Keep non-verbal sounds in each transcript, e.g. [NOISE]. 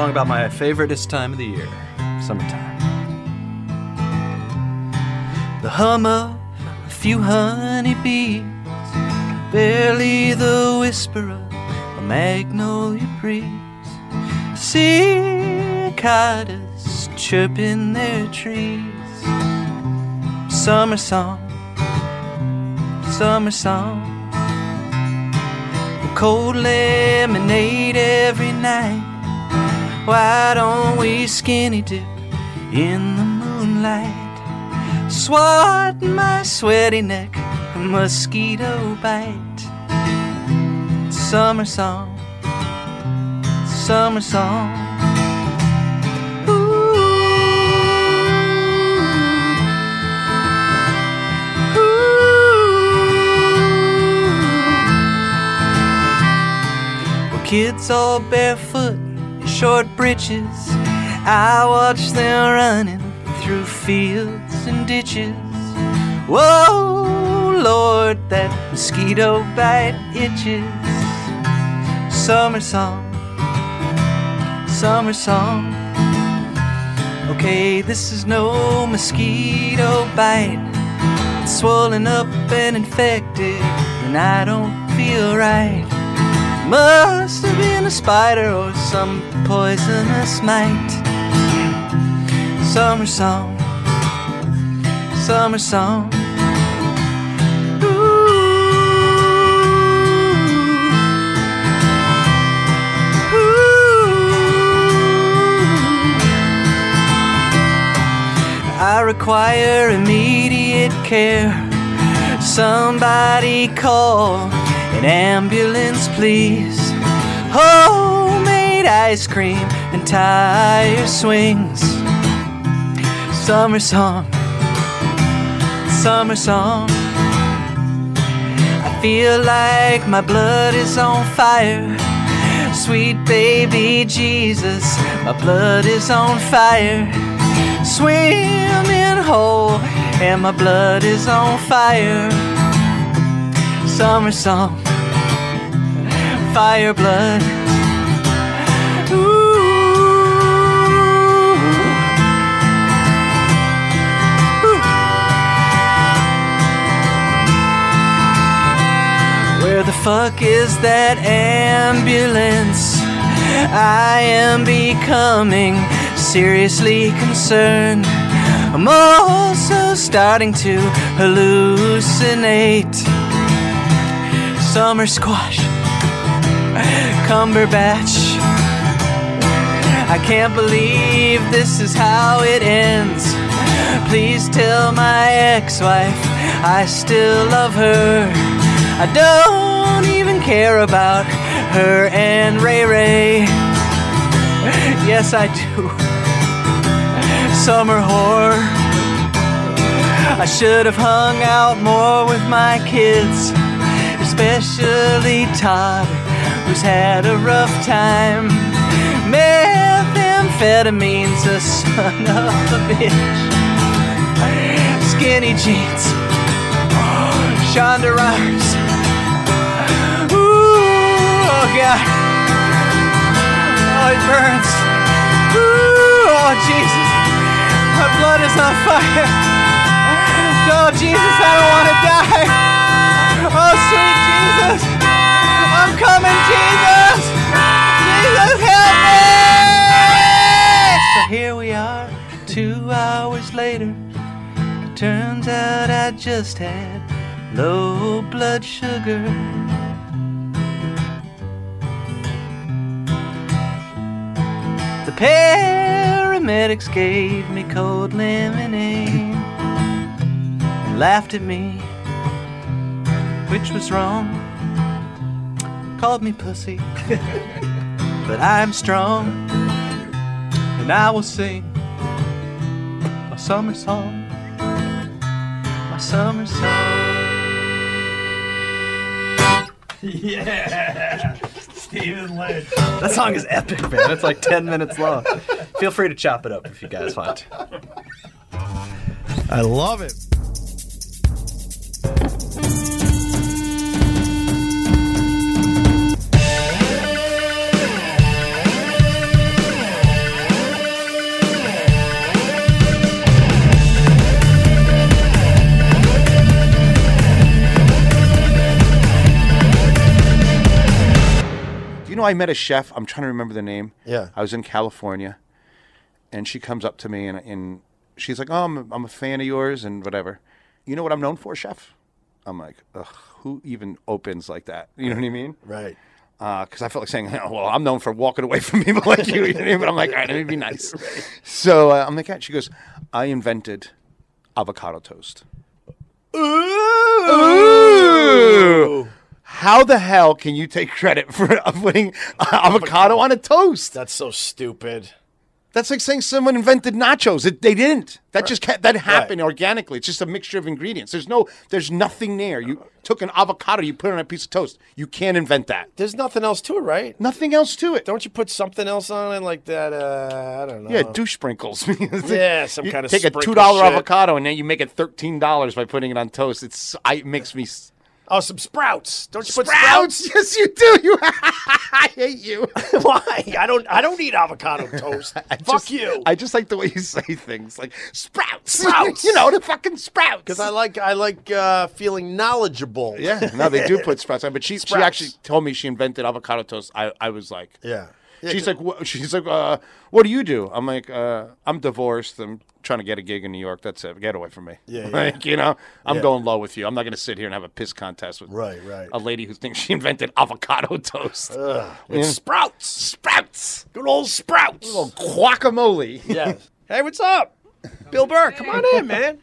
song about my favoriteest time of the year, summertime. The hum of a few honeybees, barely the whisper of a magnolia breeze. Cicadas chirping their trees. Summer song, summer song. Cold lemonade every night. Why don't we skinny dip in the moonlight? Swat my sweaty neck, a mosquito bite. Summer song, summer song. Kids all barefoot short breeches. I watch them running through fields and ditches. Whoa, Lord, that mosquito bite itches. Summer song, summer song. Okay, this is no mosquito bite. It's swollen up and infected, and I don't feel right. Must have been a spider or some poisonous mite. Summer song, summer song. I require immediate care. Somebody call an ambulance, please. Homemade ice cream and tire swings. Summer song, summer song. I feel like my blood is on fire. Sweet baby Jesus, my blood is on fire. Swimming hole, and my blood is on fire summer song, fire blood. Ooh. Where the fuck is that ambulance? I am becoming seriously concerned. I'm also starting to hallucinate summer squash, Cumberbatch. I can't believe this is how it ends. Please tell my ex wife I still love her. I don't even care about her and Ray Ray. Yes, I do. Summer whore. I should have hung out more with my kids especially Todd, who's had a rough time. Methamphetamine's a son of a bitch. Skinny jeans, Shonda Rhimes. Ooh, oh God. Oh, it burns. Ooh, oh Jesus. My blood is on fire. Oh, Jesus, I don't want to die. Oh, sweet Jesus! I'm coming, Jesus! Jesus, help me! So here we are, two hours later. It Turns out I just had low blood sugar. The paramedics gave me cold lemonade and laughed at me which was wrong. Called me pussy, [LAUGHS] but I'm strong, and I will sing my summer song, my summer song. [LAUGHS] Yeah, Stephen Lynch. That song is epic, man. It's like 10 minutes long. Feel free to chop it up if you guys want. I love it. Know I met a chef? I'm trying to remember the name. Yeah. I was in California, and she comes up to me and, and she's like, "Oh, I'm a, I'm a fan of yours and whatever." You know what I'm known for, chef? I'm like, Ugh, who even opens like that? You know what I mean? Right. because I felt like saying, oh, [LAUGHS] "Well, I'm known for walking away from people like you," you know what I mean? but I'm like, "All right, let me be nice." [LAUGHS] So uh, I'm like, "Yeah." She goes, "I invented avocado toast." Ooh. How the hell can you take credit for [LAUGHS] putting avocado on a toast? That's so stupid. That's like saying someone invented nachos. It, they didn't. That just ca- that happened organically. It's just a mixture of ingredients. There's no, there's nothing there. You took an avocado, you put it on a piece of toast. You can't invent that. There's nothing else to it, right? Nothing else to it. Don't you put something else on it like that? Uh, I don't know. Yeah, douche sprinkles. [LAUGHS] Yeah, some You kind of take a two dollar avocado and then you make it thirteen dollars by putting it on toast. It's I, it makes me Oh, some sprouts. Don't you put sprouts? [LAUGHS] Yes, you do. You, [LAUGHS] I hate you. [LAUGHS] Why? I don't. I don't eat avocado toast. Fuck Just- you. I just like the way you say things, like sprouts. Sprouts. you know the fucking sprouts. Because I like. I like uh, feeling knowledgeable. Yeah, no, they do put sprouts on. But she she actually told me she invented avocado toast. I, I was like, Yeah. Yeah, she's like, what, she's like, uh, what do you do? I'm like, uh, I'm divorced. I'm trying to get a gig in New York. That's it. Get away from me. Yeah, [LAUGHS] yeah. like you know, I'm Yeah. going low with you. I'm not going to sit here and have a piss contest with Right, right. a lady who thinks she invented avocado toast. It's sprouts. Sprouts, Good old sprouts. Little guacamole. Yeah. [LAUGHS] hey, what's up? Bill Burr, come on in, man.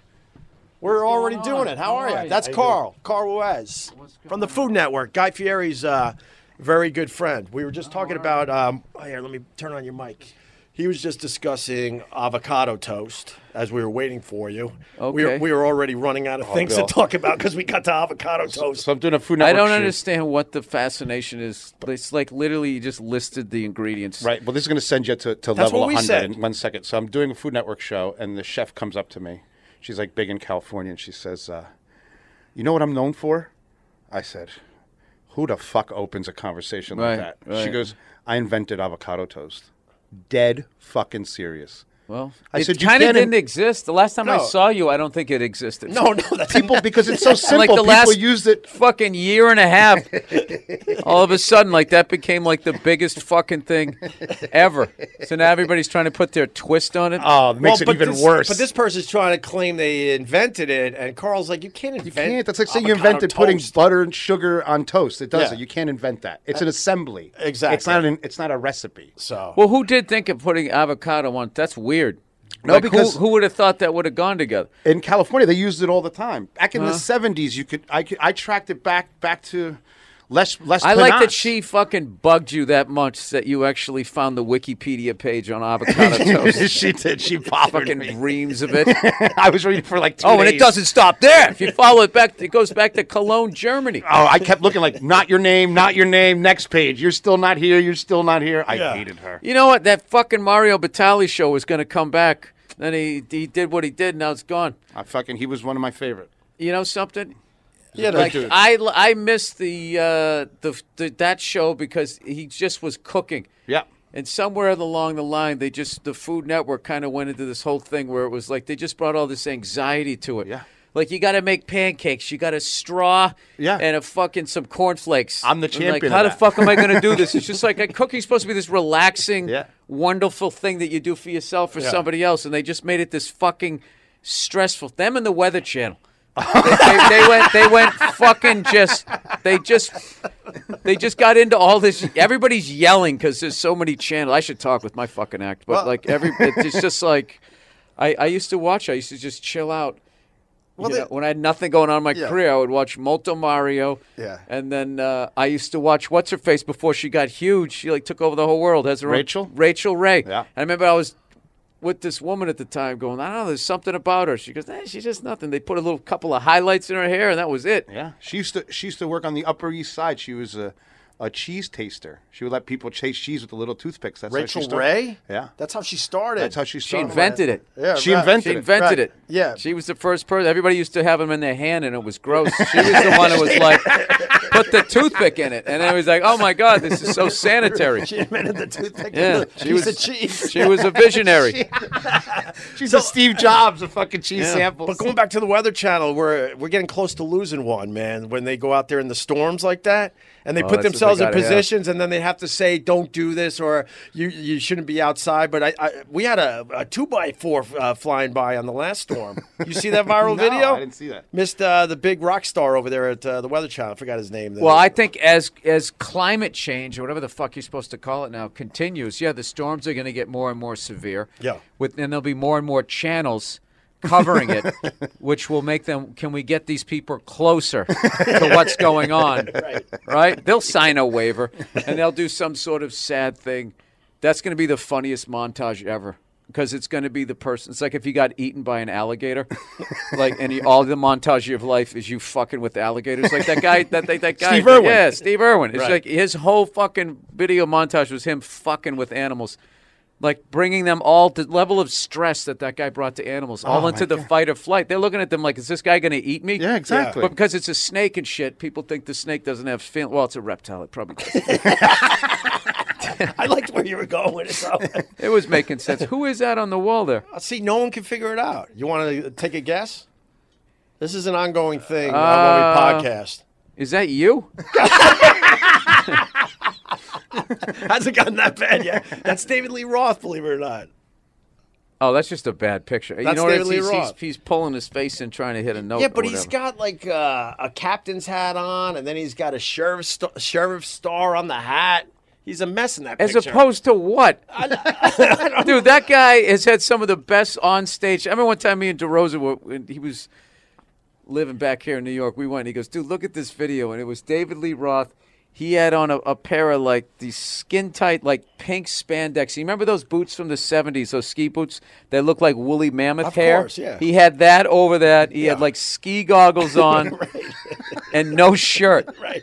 We're already doing it. How are you? That's Carl. Carl Ruiz from the Food Network. Guy Fieri's uh, very good friend. We were just talking about. Um, oh, here, let me turn on your mic. He was just discussing avocado toast as we were waiting for you. We, were, Okay. we were already running out of things Bill. to talk about because we got to avocado toast. So I'm doing a food network I don't shoot. understand what the fascination is. It's like literally you just listed the ingredients. Right. Well, this is going to send you to, to That's level 100 said. in one second. So I'm doing a Food Network show, and the chef comes up to me. She's like big in California, and she says, uh, "You know what I'm known for?" I said, "Who the fuck opens a conversation Right, like that?" She goes, "I invented avocado toast." Dead fucking serious. Well, I it said, "You kind of didn't in- exist. The last time I saw you, I don't think it existed. No, no, that's People, [LAUGHS] because it's so simple, like the people last used it. fucking year and a half. [LAUGHS] all of a sudden, like that became like the biggest fucking thing ever. So now everybody's trying to put their twist on it. Oh, it makes Well, it even this, worse. But this person's trying to claim they invented it, and Carl's like, "You can't invent." You can't. That's like saying you avocado invented putting butter and sugar on toast. It does Yeah. You can't invent that. It's uh, an assembly. Exactly. It's not an. It's not a recipe. So well, who did think of putting avocado on? That's weird. No, Like, because- who, who would have thought that would have gone together? in California, they used it all the time. Back in the seventies, you could I could I tracked it back back to Les Les. I like that she fucking bugged you that much that you actually found the Wikipedia page on avocado [LAUGHS] toast. [LAUGHS] she did. She bothered fucking me. reams of it. [LAUGHS] I was reading for like two Oh, and it doesn't stop there. If you follow it back, it goes back to Cologne, Germany. Oh, I kept looking like not your name, not your name. Next page. You're still not here. You're still not here. I Yeah. hated her. You know what? That fucking Mario Batali show was going to come back. Then he he did what he did. Now it's gone. I fucking. He was one of my favorite. You know something? Yeah, Like dude. I I missed the, uh, the the that show because he just was cooking. Yeah. And somewhere along the line, they just the Food Network kind of went into this whole thing where it was like they just brought all this anxiety to it. Yeah. Like you got to make pancakes, you got a straw, Yeah. and a fucking some cornflakes. I'm the champion Like, how the fuck am I going to do this? [LAUGHS] It's just like like, cooking's supposed to be this relaxing, Yeah. wonderful thing that you do for yourself or Yeah. somebody else, and they just made it this fucking stressful. Them and the Weather Channel. They, they, they went. They went fucking just. They just. They just got into all this. Everybody's yelling because there's so many channels. I should talk with my fucking act, but Well- like every. It's just like. I, I used to watch. I used to just chill out. Well, they- know, when I had nothing going on in my Yeah. career, I would watch Molto Mario. Yeah. And then uh, I used to watch What's Her Face before she got huge. She like took over the whole world. as her own- Rachel? Rachael Ray. Yeah. And I remember I was with this woman at the time going, I don't know, there's something about her. She goes, eh, she's just nothing. They put a little couple of highlights in her hair, and that was it. Yeah, she used to she used to work on the Upper East Side. She was a, a cheese taster. She would let people chase cheese with the little toothpicks. That's how Rachel she started. Ray. Yeah, that's how she started. that's how she started. She started. invented it. Yeah, She right. invented She it. invented Right. it. Yeah. She was the first person. Everybody used to have them in their hand, and it was gross. She was the one who was [LAUGHS] like, put the toothpick in it. And it was like, oh my God, this is so sanitary. She invented the toothpick. Yeah, the she piece was- a cheese. She was a visionary. [LAUGHS] [LAUGHS] She's a Steve Jobs of fucking cheese Yeah. samples. But going back to the Weather Channel, we're we're getting close to losing one, man. When they go out there in the storms like that, And they Oh, put themselves they in gotta have. positions, and then they have to say, "Don't do this," or "You you shouldn't be outside." But I, I we had a, a two by four uh, flying by on the last storm. You see that [LAUGHS] viral No, video? I didn't see that. Missed uh, the big rock star over there at uh, the Weather Channel. I forgot his name. Well, I think as as climate change or whatever the fuck you're supposed to call it now continues, yeah, the storms are going to get more and more severe. Yeah. With and there'll be more and more channels covering it, which will make them. Can we get these people closer to what's going on? Right. Right. They'll sign a waiver and they'll do some sort of sad thing. That's going to be the funniest montage ever. Because it's going to be the person. It's like if you got eaten by an alligator, like, and you, all the montage of your life is you fucking with alligators. Like that guy, that that, that guy, Steve Irwin. yeah, Steve Irwin. It's Right. like his whole fucking video montage was him fucking with animals, like bringing them all to level of stress that that guy brought to animals, all Oh, into the God. fight or flight. They're looking at them like, is this guy going to eat me? Yeah, exactly. But because it's a snake and shit, people think the snake doesn't have feeling. Well, it's a reptile. It probably does. [LAUGHS] I liked where you were going with it. So. [LAUGHS] it was making sense. Who is that on the wall there? See, no one can figure it out. You want to take a guess? This is an ongoing thing Uh, on we podcast. Is that you? [LAUGHS] [LAUGHS] Hasn't gotten that bad yet. That's David Lee Roth, believe it or not. Oh, that's just a bad picture. you That's know? David it is? Lee He's, he's, Roth. he's pulling his face and trying to hit a note. yeah, but he's got like uh, a captain's hat on, and then he's got a sheriff st- sheriff star on the hat. He's a mess in that picture. As picture. opposed to what? [LAUGHS] [LAUGHS] Dude, that guy has had some of the best on stage. I remember one time me and DeRosa were, when he was living back here in New York. We went, and he goes, dude, look at this video. And it was David Lee Roth. He had on a, a pair of like these skin tight, like pink spandex. You remember those boots from the 70s, those ski boots that look like woolly mammoth Of hair? course, yeah. He had that over that. He had like ski goggles [LAUGHS] on and no shirt [LAUGHS] right.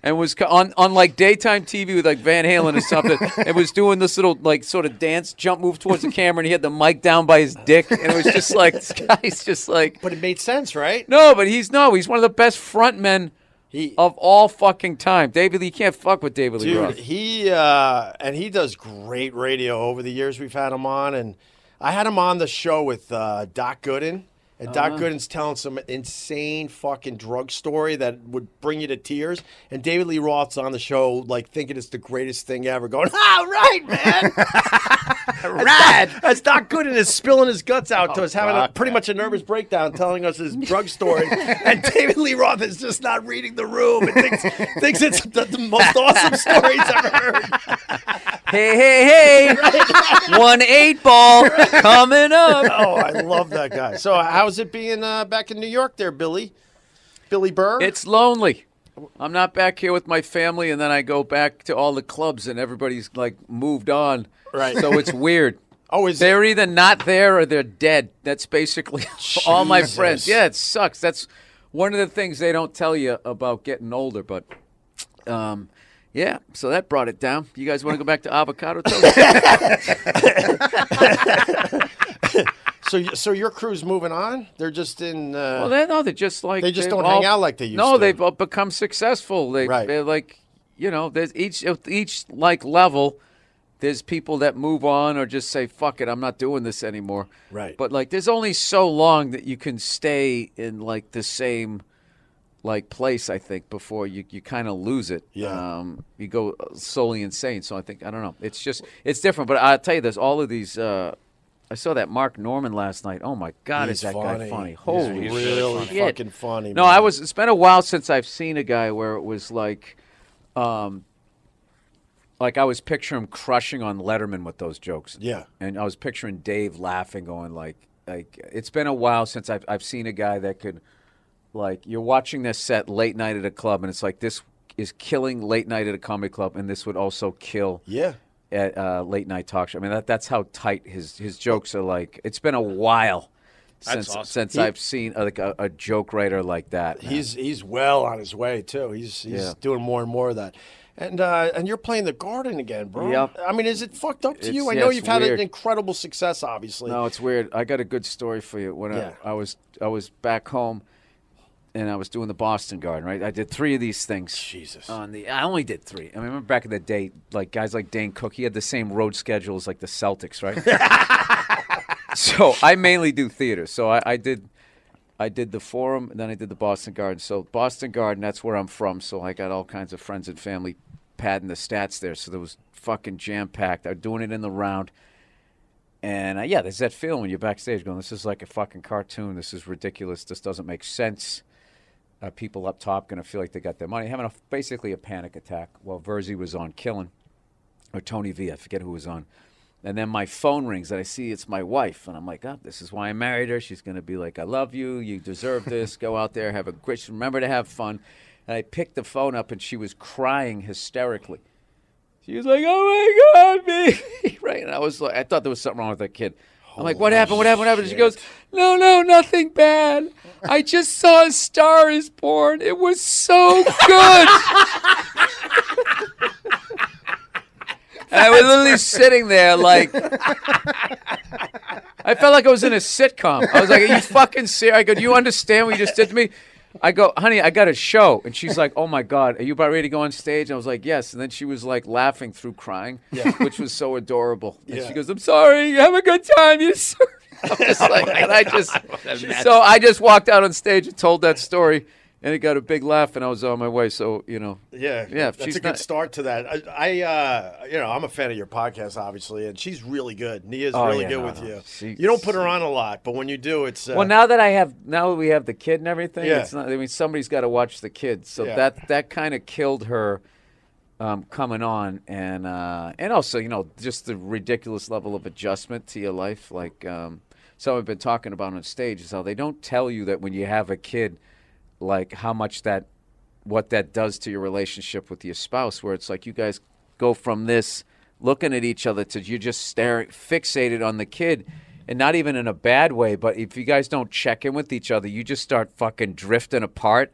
and was on on like daytime TV with like Van Halen or something, and was doing this little like sort of dance jump move towards the camera, and he had the mic down by his dick, and it was just like [LAUGHS] this guy's just like But it made sense, right? no, but he's no, he's one of the best front men He, of all fucking time. David Lee, you can't fuck with David Lee dude, Roth. he uh, and he does great radio over the years we've had him on, and I had him on the show with uh, Doc Gooden. And Uh-huh. Doc Gooden's telling some insane fucking drug story that would bring you to tears. And David Lee Roth's on the show, like thinking it's the greatest thing ever, going, [LAUGHS] "Ah, right, man, [LAUGHS] [LAUGHS] rad." As Doc Gooden is spilling his guts out to us, having a, pretty much a nervous breakdown, telling us his drug story, and [LAUGHS] David Lee Roth is just not reading the room and thinks thinks it's the, the most awesome story he's ever heard. Hey, hey, hey! One eight ball [LAUGHS] coming up. Oh, I love that guy. So, how's it being uh, back in New York, there, Billy? Billy Burr. It's lonely. I'm not back here with my family, and then I go back to all the clubs, and everybody's like moved on. Right. So it's weird. [LAUGHS] oh, is They're either not there or they're dead. That's basically [LAUGHS] all my friends. Yeah, it sucks. That's one of the things they don't tell you about getting older. But, um, yeah, so that brought it down. You guys want to go back to avocado toast? [LAUGHS] so? So your crew's moving on. They're just in. Uh, well, they no, they're just like They just don't hang out like they used to No, to. they've become successful. They, Right. They're like, you know, there's each each like level. There's people that move on or just say, "Fuck it, I'm not doing this anymore." Right. But like, there's only so long that you can stay in like the same like place. I think before you you kind of lose it. Yeah. Um, you go solely insane. So I think I don't know. It's just it's different. But I'll tell you, this all of these. Uh, I saw that Mark Normand last night. Oh my God, He's is that funny. guy funny? He's Holy really shit. fucking funny. No. I was. It's been a while since I've seen a guy where it was like, um, like I was picturing him crushing on Letterman with those jokes. Yeah. and I was picturing Dave laughing, going like, like it's been a while since I've I've seen a guy that could, like, you're watching this set late night at a club, and it's like this is killing late night at a comedy club, and this would also kill Yeah. at uh, late night talk show. I mean, that that's how tight his his jokes are. Like, it's been a while. Since, awesome. since He- I've seen uh, like a, a joke writer like that, man. He's he's well on his way too. He's he's Yeah. doing more and more of that. And uh, and you're playing the Garden again, bro. Yep. I mean, is it fucked up to It's- you? I yeah, know you've had an incredible success, obviously. No, it's weird. I got a good story for you. When Yeah. I, I was I was back home, and I was doing the Boston Garden. Right, I did three of these things. Jesus. On the, I only did three. I remember back in the day, like guys like Dane Cook, he had the same road schedule as like the Celtics, right? [LAUGHS] so I mainly do theater. So I, I did I did the Forum, and then I did the Boston Garden. So Boston Garden, that's where I'm from. So I got all kinds of friends and family padding the stats there. So there was fucking jam packed. I'm doing it in the round. And uh, yeah, there's that feeling when you're backstage going, this is like a fucking cartoon. This is ridiculous. This doesn't make sense. Uh, people up top going to feel like they got their money. Having a, basically a panic attack while Verzi was on killing, or Tony V, I forget who was on. And then my phone rings and I see it's my wife. And I'm like, oh, this is why I married her. She's going to be like, I love you. You deserve this. Go out there, have a great, remember to have fun. And I picked the phone up and she was crying hysterically. She was like, "Oh my god, me!" [LAUGHS] right, and I was like, I thought there was something wrong with that kid. I'm like, "What happened? What happened? What happened?" She goes, "No, no, nothing bad. I just saw a Star Is Born. It was so good." [LAUGHS] and [LAUGHS] I was literally sitting there like. I felt like I was in a sitcom. I was like, "Are you fucking serious?" I go, "Do you understand what you just did to me?" I go, honey, I got a show. And she's like, oh my God, are you about ready to go on stage? And I was like, yes. And then she was like laughing through crying, which was so adorable. And Yeah. she goes, I'm sorry, you have a good time. You sorry. [LAUGHS] I'm just [LAUGHS] like, and I just, so I just walked out on stage and told that story. And it got a big laugh, and I was on my way. So, you know, Yeah, Yeah, that's she's a good not- start to that. I, I uh, you know, I'm a fan of your podcast, obviously, and she's really good. Nia's Oh, really yeah, good no, with no. you. She- you don't put her on a lot, but when you do, it's uh, Well, now that I have, now that we have the kid and everything, Yeah. it's not. I mean, somebody's got to watch the kids, so Yeah. that that kind of killed her um, coming on, and uh, and also, you know, just the ridiculous level of adjustment to your life. Like um, some have been talking about on stage is how they don't tell you that when you have a kid, like how much that, what that does to your relationship with your spouse, where it's like you guys go from this looking at each other to you're just staring fixated on the kid and not even in a bad way but if you guys don't check in with each other you just start fucking drifting apart.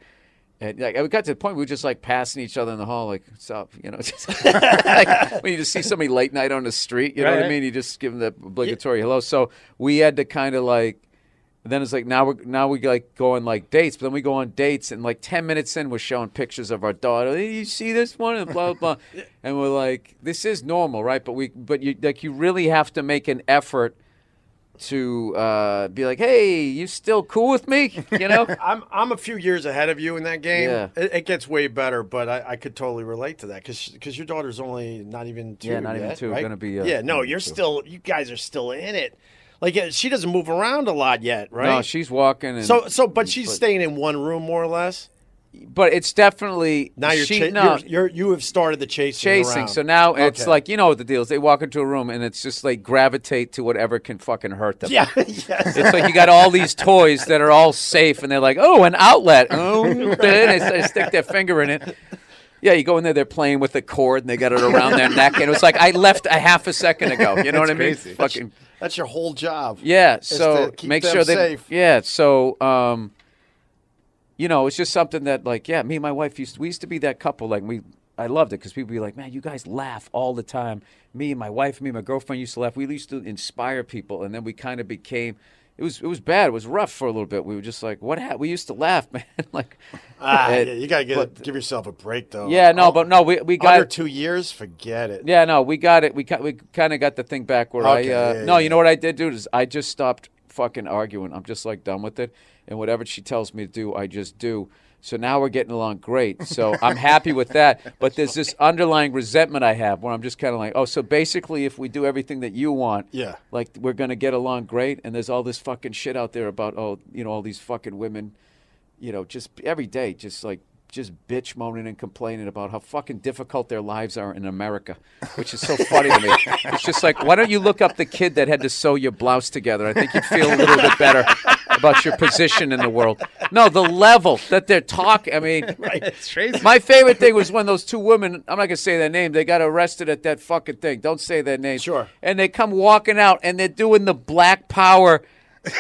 And like we got to the point we were just like passing each other in the hall like what's up? You know [LAUGHS] just like when you just see somebody late night on the street you know what i mean? You just give them the obligatory hello. So we had to kind of like then it's like now we're now we like go on like dates, but then we go on dates and like ten minutes in we're showing pictures of our daughter. Hey, you see this one and blah blah, blah. [LAUGHS] and we're like, this is normal, right? But we but you like you really have to make an effort to uh, be like, hey, you still cool with me? You know? [LAUGHS] I'm I'm a few years ahead of you in that game. Yeah. It, it gets way better, but I, I could totally relate to that because because your daughter's only not even two. Yeah, not even two, Right? gonna be, uh, yeah, no, you're two. still. You guys are still in it. Like she doesn't move around a lot yet, right? No, she's walking and so so, but she's staying in one room more or less. but it's definitely Now you're, she, cha- no, you're, you're you have started the chasing. chasing. around. So now it's like you know what the deal is. They walk into a room and it's just like gravitate to whatever can fucking hurt them. yeah, [LAUGHS] yes. It's like you got all these toys that are all safe, and they're like, "Oh, an outlet." [LAUGHS] [LAUGHS] Oh, they, they stick their finger in it. Yeah, you go in there, they're playing with the cord, and they got it around their neck, and it was like I left a half a second ago. You know what I mean? crazy. Fucking That's your whole job. yeah. So keep make them sure they safe. yeah. So um, you know, it's just something that like yeah, me and my wife used we used to be that couple like we. I loved it because people be like, "Man, you guys laugh all the time." Me and my wife, me and my girlfriend used to laugh. We used to inspire people, and then we kind of became. It was it was bad. It was rough for a little bit. We were just like, "What?" Ha-? We used to laugh, [LAUGHS] man. like, Ah, it- yeah, you gotta get, but- give yourself a break though. yeah, no, Oh, but no, we we got under two years, forget it. Yeah, no, we got it. We we kind of got the thing back where Okay, I. Uh, yeah, no, yeah, you know what I did, dude? Is I just stopped fucking arguing. I'm just like done with it, and whatever she tells me to do, I just do. So now we're getting along great. So I'm happy with that. But there's this underlying resentment I have where I'm just kind of like, oh, so basically, if we do everything that you want, Yeah. like we're gonna get along great. And there's all this fucking shit out there about oh, you know, all these fucking women you know, just every day, just like just bitch moaning and complaining about how fucking difficult their lives are in America, which is so funny to me. It's just like, why don't you look up the kid that had to sew your blouse together? I think you'd feel a little bit better about your position in the world. No, the level that they're talking. I mean, [LAUGHS] It's crazy. my favorite thing was when those two women, I'm not going to say their name, they got arrested at that fucking thing. Don't say their name. Sure. And they come walking out and they're doing the black power.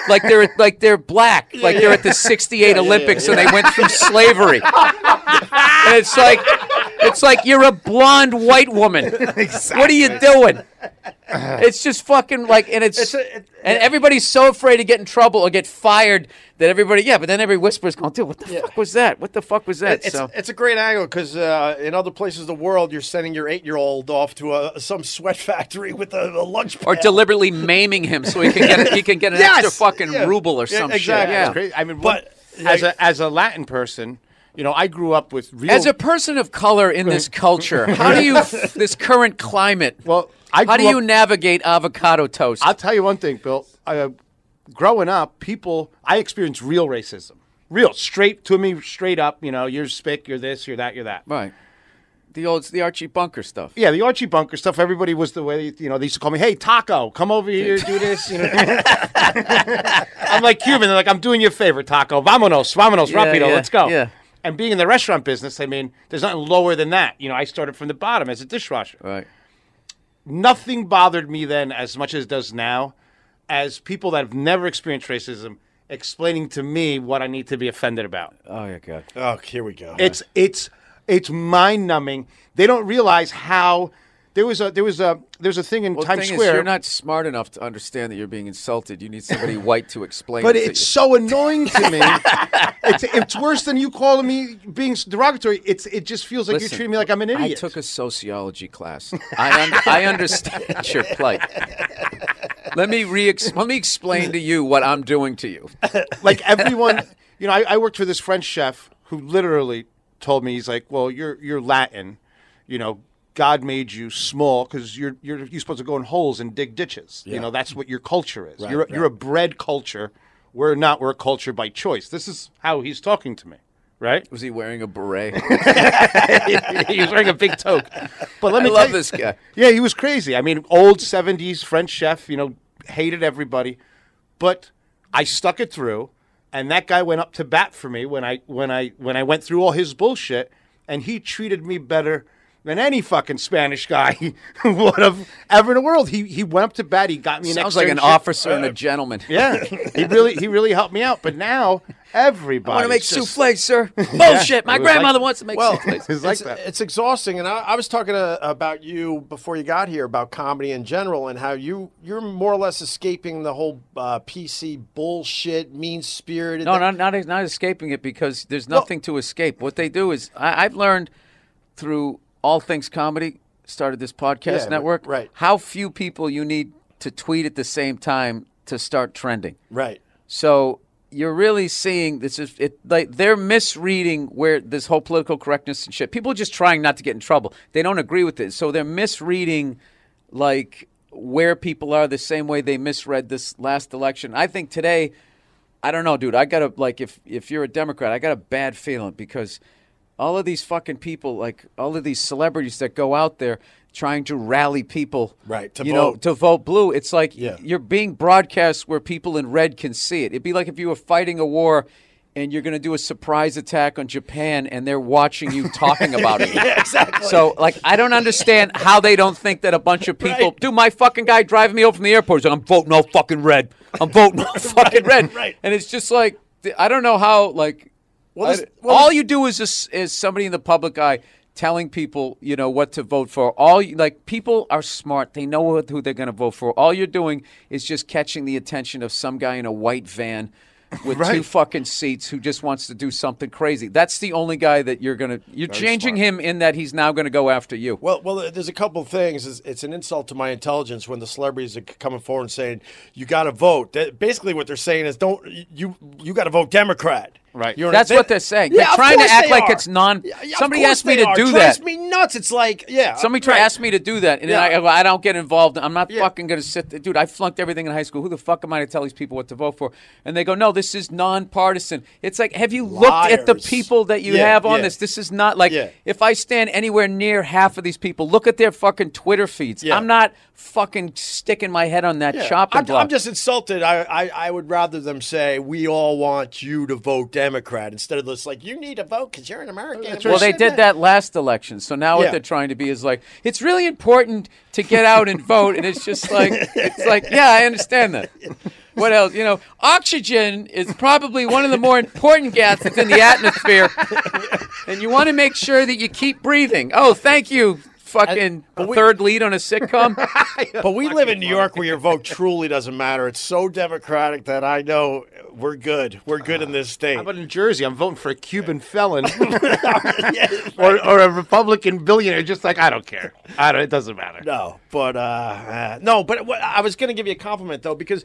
Like they're like they're black, [LAUGHS] like they're at the '68 yeah, Olympics yeah. and they went through slavery. and it's like, it's like you're a blonde white woman. [LAUGHS] Exactly. What are you doing? [LAUGHS] it's just fucking like, and it's, It's a- it- and everybody's so afraid to get in trouble or get fired that everybody, yeah. But then every whisper is going, dude, what the fuck was that? What the fuck was that? It's, so it's a great angle because uh, in other places of the world, you're sending your eight year old off to a, some sweat factory with a, a lunch or deliberately maiming him so he can get he can get an [LAUGHS] Yes! extra fucking Yeah. ruble or Yeah, some exactly. shit. Yeah. crazy. I mean, But, but as like- a as a Latin person, you know, I grew up with real. As a person of color in this culture, how do you [LAUGHS] this current climate? well, I how do you up- navigate avocado toast? I'll tell you one thing, Bill. Uh, growing up, people, I experienced real racism. Real, straight to me, straight up. You know, you're spick, you're this, you're that, you're that. right. The old the Archie Bunker stuff. Yeah, the Archie Bunker stuff. Everybody was the way. You know, they used to call me, "Hey, Taco, come over here, do this." You know, [LAUGHS] I'm like Cuban. They're like, "I'm doing you a favor, Taco. Vámonos, vámonos, Yeah, rápido, yeah, let's go." yeah. And being in the restaurant business, I mean, there's nothing lower than that. You know, I started from the bottom as a dishwasher. Right. Nothing bothered me then as much as it does now, as people that have never experienced racism explaining to me what I need to be offended about. Oh yeah, God. Oh, here we go. It's it's it's mind numbing. They don't realize how there was a there was a there was a thing in Well, Times thing Square. is, you're not smart enough to understand that you're being insulted. You need somebody [LAUGHS] white to explain. but it it's so annoying to me. [LAUGHS] it's, it's worse than you calling me being derogatory. It's it just feels like you're treating me like I'm an idiot. I took a sociology class. I un- I understand your plight. Let me re let me explain to you what I'm doing to you. [LAUGHS] like everyone, you know, I, I worked for this French chef who literally told me he's like, "Well, you're you're Latin, you know." God made you small because you're you're you're supposed to go in holes and dig ditches. You know that's what your culture is. you're you're a bred culture. We're not. We're a culture by choice. This is how he's talking to me, right? Was he wearing a beret? [LAUGHS] he was wearing a big toque. But let I me love tell you- this guy. Yeah, he was crazy. I mean, old '70s French chef. You know, hated everybody, but I stuck it through, and that guy went up to bat for me when I when I when I went through all his bullshit, and he treated me better than any fucking Spanish guy [LAUGHS] would have ever in the world. He he went up to bat. He got me an Sounds like an externship. officer and a gentleman. Yeah, he really he really helped me out. But now everybody I want to make just, souffle, sir. [LAUGHS] Bullshit. My It was like- grandmother wants to make well, souffle. It's like it's, that. it's exhausting, and I, I was talking to, about you before you got here about comedy in general, and how you you're more or less escaping the whole uh, PC bullshit, mean spirited. No, not, not not escaping it because there's nothing to escape. What they do is I, I've learned through all things comedy. Started this podcast Yeah, network. right. How few people you need to tweet at the same time to start trending. right. So you're really seeing this is it like they're misreading where this whole political correctness and shit. People are just trying not to get in trouble. They don't agree with it, so they're misreading like where people are the same way they misread this last election. I think today, I don't know, dude. I got to like if if you're a Democrat, I got a bad feeling because all of these fucking people, like all of these celebrities that go out there trying to rally people, Right, to you know, vote. to vote blue. It's like Yeah. you're being broadcast where people in red can see it. It'd be like if you were fighting a war and you're going to do a surprise attack on Japan and they're watching you talking [LAUGHS] about it. Yeah, exactly. So, like, I don't understand how they don't think that a bunch of people, Right. dude, my fucking guy driving me over from the airport is like, I'm voting all fucking red. I'm voting all [LAUGHS] fucking red. right. And it's just like, I don't know how, like, Well, this- well, all you do is just, is somebody in the public eye telling people, you know, what to vote for. All you, like people are smart; they know who they're going to vote for. All you're doing is just catching the attention of some guy in a white van with [LAUGHS] two fucking seats who just wants to do something crazy. That's the only guy that you're going to. You're changing him in that he's now going to go after you. Well, well, there's a couple of things. It's, it's an insult to my intelligence when the celebrities are coming forward and saying you got to vote. That, basically, what they're saying is don't you you got to vote Democrat. Right. You know That's they- what they're saying. Yeah, They're trying to act like it's non- Yeah, Somebody asked me to are. do Drives that. me nuts. It's like yeah. Somebody right. to ask me to do that, and Yeah. then I, I don't get involved. I'm not fucking going to sit there. Dude, I flunked everything in high school. Who the fuck am I to tell these people what to vote for? And they go, no, this is nonpartisan. It's like, have you looked at the people that you have on this? This is not like, if I stand anywhere near half of these people, look at their fucking Twitter feeds. I'm not fucking sticking my head on that Yeah. chopping I'm, block. I'm just insulted. I, I I would rather them say we all want you to vote Democrat instead of this like you need to vote because you're an American. Well, they did that last election, so now Yeah. what they're trying to be is like, it's really important to get out and vote, and it's just like, it's like, [LAUGHS] yeah, I understand that. What else? You know, oxygen is probably one of the more important gases in the atmosphere, and you want to make sure that you keep breathing. Oh, thank you fucking but we- third lead on a sitcom. [LAUGHS] But we live in New York where your vote truly doesn't matter. It's so democratic that I know we're good. We're good in this state. How about in Jersey? I'm voting for a Cuban felon [LAUGHS] or, or a Republican billionaire. Just like I don't care. I don't. It doesn't matter. No, but uh, uh, no, but what, I was going to give you a compliment though because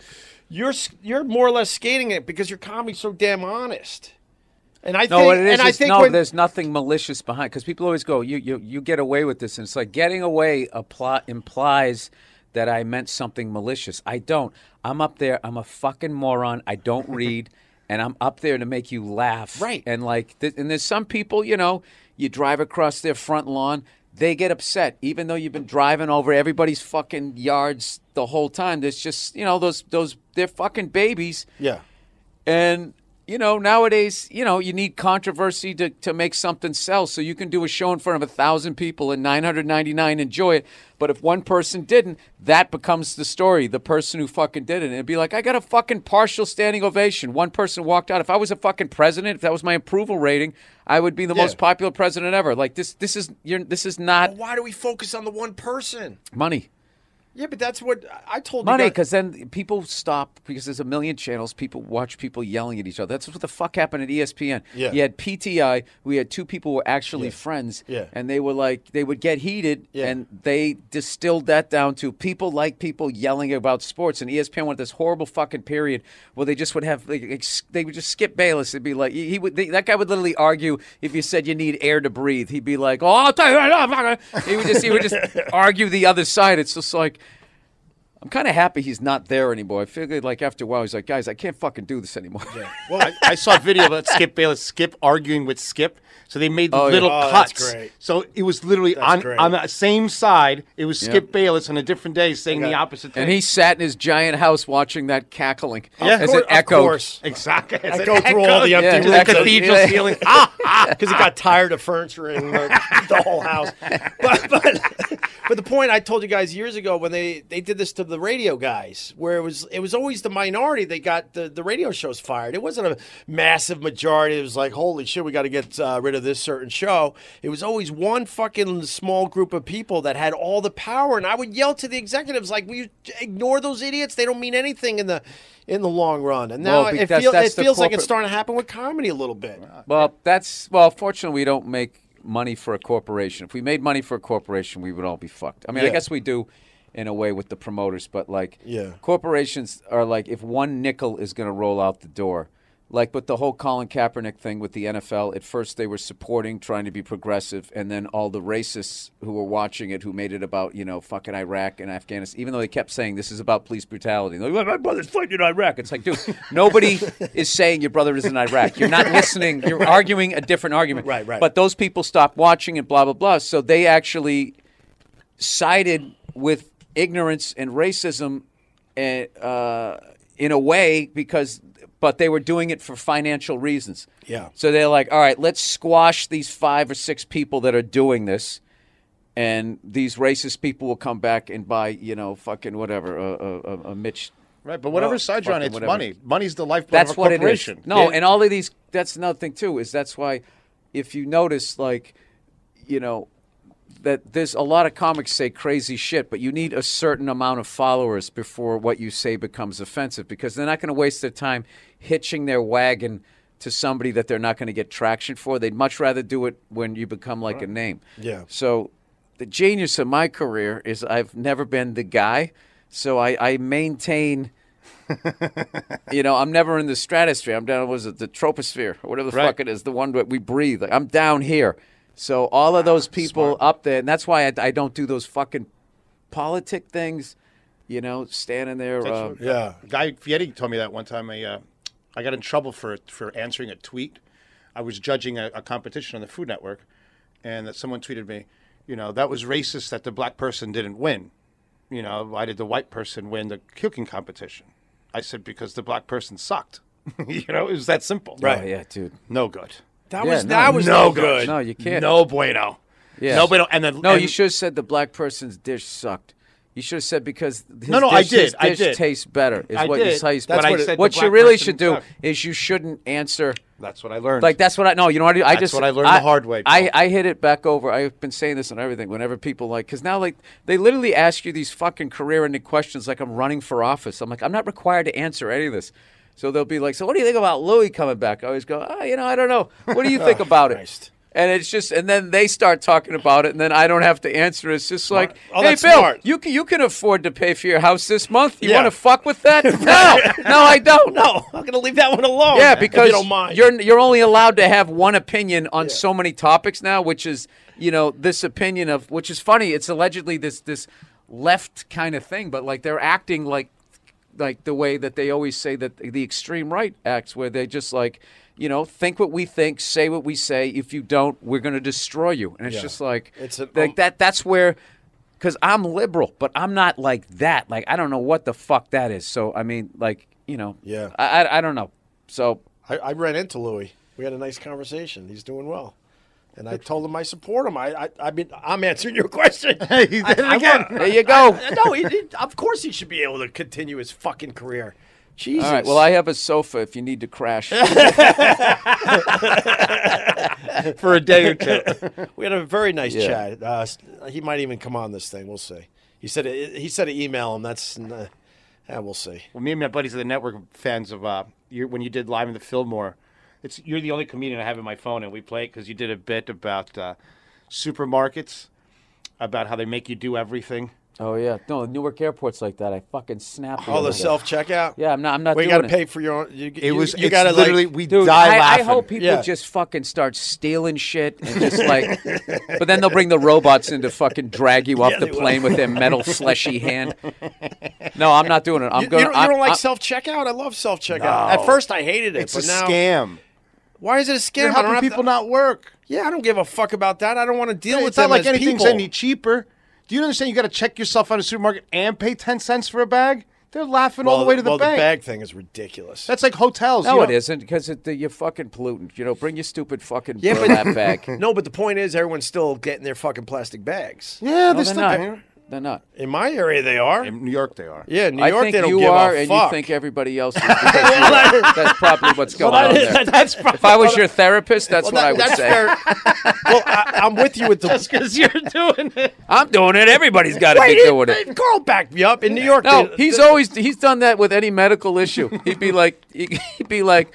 you're you're more or less skating it because your comedy's so damn honest. And I No, think, what it is and I think no, when, there's nothing malicious behind because people always go, you, you you get away with this, and it's like getting away apply, implies that I meant something malicious. I don't. I'm up there. I'm a fucking moron. I don't [LAUGHS] read, and I'm up there to make you laugh. Right. And like, th- and there's some people, you know, you drive across their front lawn. They get upset, even though you've been driving over everybody's fucking yards the whole time. There's just, you know, those those they're fucking babies. yeah, And you know, nowadays, you know, you need controversy to, to make something sell. So you can do a show in front of a thousand people and 999 enjoy it. But if one person didn't, that becomes the story. The person who fucking did it. And it'd be like, I got a fucking partial standing ovation. One person walked out. If I was a fucking president, if that was my approval rating, I would be the Yeah. most popular president ever. Like this, this is you're, this is not But why do we focus on the one person? money. Yeah, but that's what I told Money, because then people stop because there's a million channels. People watch people yelling at each other. That's what the fuck happened at ESPN. Yeah. You had PTI. We had two people who were actually friends. Yeah. And they were like, they would get heated, Yeah. and they distilled that down to people like people yelling about sports. And ESPN went this horrible fucking period where they just would have, like, ex- they would just skip Bayless. It'd be like, he would, they, that guy would literally argue if you said you need air to breathe. He'd be like, oh, I'll tell you right now. I'm not gonna-" He would just, he would just [LAUGHS] argue the other side. It's just like, I'm kind of happy he's not there anymore. I figured like after a while he's like, guys, I can't fucking do this anymore. Yeah. [LAUGHS] Well, I, I saw a video about Skip Bayless, Skip arguing with Skip. So they made Oh, yeah. little Oh, that's cuts. great. So it was literally on great. on the same side. It was Yeah. Skip Bayless on a different day saying the opposite thing. and he sat in his giant house watching that cackling Yeah, as of it course- echoed. Of course. exactly. As I it go through all the echoed empty Yeah, to the cathedral Yeah. ceiling. [LAUGHS] [LAUGHS] Ah, because he got tired of furnituring the, the whole house. But, but but the point I told you guys years ago when they, they did this to the radio guys, where it was it was always the minority that got the, the radio shows fired. It wasn't a massive majority. It was like holy shit, we got to get uh, rid of this certain show. It was always one fucking small group of people that had all the power, and I would yell to the executives like, "We ignore those idiots. They don't mean anything in the." In the long run, and now Well, it, feel, it feels like it's starting to happen with comedy a little bit. Well, that's well. Fortunately, we don't make money for a corporation. If we made money for a corporation, we would all be fucked. I mean, I guess we do in a way with the promoters, but like Yeah. corporations are like if one nickel is going to roll out the door. Like with the whole Colin Kaepernick thing with the NFL, at first they were supporting, trying to be progressive, and then all the racists who were watching it, who made it about you know fucking Iraq and Afghanistan, even though they kept saying this is about police brutality. They're like, my brother's fighting in Iraq. It's like, dude, [LAUGHS] nobody is saying your brother is in Iraq. You're not listening. You're arguing a different argument. Right, right. But those people stopped watching and blah blah blah. So they actually sided with ignorance and racism uh, uh, in a way because but they were doing it for financial reasons Yeah. so they're like all right let's squash these five or six people that are doing this and these racist people will come back and buy you know fucking whatever a, a, a- a mitch Right, but whatever Well, side you're on, it's whatever. money. Money's the lifeblood that's of a what it is. corporation. No, Yeah. and all of these. That's another thing too. Is that's why, if you notice, like, you know, that there's a lot of comics say crazy shit, but you need a certain amount of followers before what you say becomes offensive because they're not going to waste their time hitching their wagon to somebody that they're not going to get traction for. They'd much rather do it when you become like a name. Yeah. So the genius of my career is I've never been the guy, so I, I maintain. [LAUGHS] you know, I'm never in the stratosphere. I'm down. Was it the troposphere or whatever the Right. fuck it is? The one that we breathe. Like, I'm down here. So all of those people up there, and that's why I, I don't do those fucking politic things. You know, standing there. Uh, Yeah. Guy Fieri told me that one time. I, uh, I got in trouble for for answering a tweet. I was judging a, a competition on the Food Network, and that someone tweeted me, you know, that was racist that the black person didn't win. You know, why did the white person win the cooking competition? I said because the black person sucked. [LAUGHS] you know, it was that simple. oh, yeah, dude. No good. That Yeah, was no, that was no no good. good. No, you can't. No bueno. Yeah. No bueno. And then No, and- you should have said the black person's dish sucked. You should have said because his No, no, I dish, did, his I dish did. tastes better. Is I what you say. That's But what it- said what you really should do is you shouldn't answer That's what I learned. like that's what I know. You know what I do? I That's just what I learned the hard way, I, I hit it back over. I've been saying this and everything. Whenever people like, because now like they literally ask you these fucking career-ending questions, like I'm running for office. I'm like I'm not required to answer any of this. So they'll be like, so what do you think about Louis coming back? I always go, oh, you know, I don't know. What do you think [LAUGHS] about it? And it's just, and then they start talking about it, and then I don't have to answer. It's just like, Oh, hey, Bill, smart. you can you can afford to pay for your house this month. You Yeah. want to fuck with that? [LAUGHS] no, no, I don't. No, I'm gonna leave that one alone. Yeah, because you don't mind. you're you're only allowed to have one opinion on so many topics now, which is you know this opinion of which is funny. It's allegedly this this left kind of thing, but like they're acting like like the way that they always say that the extreme right acts, where they just like you know think what we think, say what we say. If you don't, we're going to destroy you, and it's Yeah. just like It's an- like um, that. That's where. Because I'm liberal, but I'm not like that. Like I don't know what the fuck that is. So I mean, like you know, Yeah. I I, I don't know. So I, I ran into Louis. We had a nice conversation. He's doing well. And I told him I support him. I, I, I mean, I'm answering your [LAUGHS] question. he did it again. want- there you go. no, he, he- of course he should be able to continue his fucking career. Jesus. All right. Well, I have a sofa if you need to crash. [LAUGHS] for a day or two. [LAUGHS] we had a very nice Yeah. chat. Uh, he might even come on this thing. We'll see. He said he said to email him. That's uh, yeah, we'll see. well, me and my buddies are the network fans of uh, you when you did live in the Fillmore. It's you're the only comedian I have in my phone, and we play it because you did a bit about uh, supermarkets, about how they make you do everything. Oh yeah. No, Newark Airport's like that. I fucking snapped. All the self checkout. Yeah, I'm not. I'm not. We got to pay for your own. You, It you, was. You got to literally like. we Dude, die I, I laughing. hope people Yeah. just fucking start stealing shit and just [LAUGHS] like, but then they'll bring the robots in to fucking drag you off Yeah, the they will. plane with their metal [LAUGHS] fleshy hand. No, I'm not doing it. I'm You, you going. don't, you don't like self checkout? I love self checkout. At first, I hated it, it's a now scam. why is it a scam? You're don't helping have to- people not work. Yeah, I don't give a fuck about that. I don't want to deal with it. it's not like as anything's people. any cheaper. Do you understand? You got to check yourself out of a supermarket and pay ten cents for a bag. They're laughing all the way to the well, bank. the bag thing is ridiculous. That's like hotels. No, you it know? isn't because it, you're fucking pollutant. You know, bring your stupid fucking Yeah, but- burlap bag. [LAUGHS] no, but the point is, everyone's still getting their fucking plastic bags. Yeah, No, this they're stuff. not. They're not. In my area, they are. In New York, they are. Yeah, New I York, think they don't you give are, a and fuck. you think everybody else is. because [LAUGHS] you that's probably what's going on there. that's probably If I was your therapist, that's well, what that- I would that's say. fair. well, I, I'm with you with the. because you're doing it. I'm doing it. Everybody's got to be he- doing it. Carl backed me up in New York. No, they- he's they- always he's done that with any medical issue. He'd be like, he'd be like,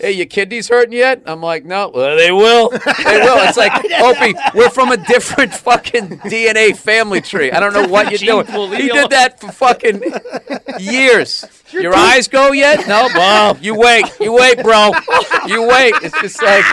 "Hey, your kidneys hurting yet?" I'm like, "No, well, they will, they will." It's like, [LAUGHS] Opie, we're from a different fucking DNA family tree. I don't know what [LAUGHS] you're doing. He did that for fucking years. [LAUGHS] Your eyes go yet? No, well, you wait, you wait, bro, you wait. It's just like.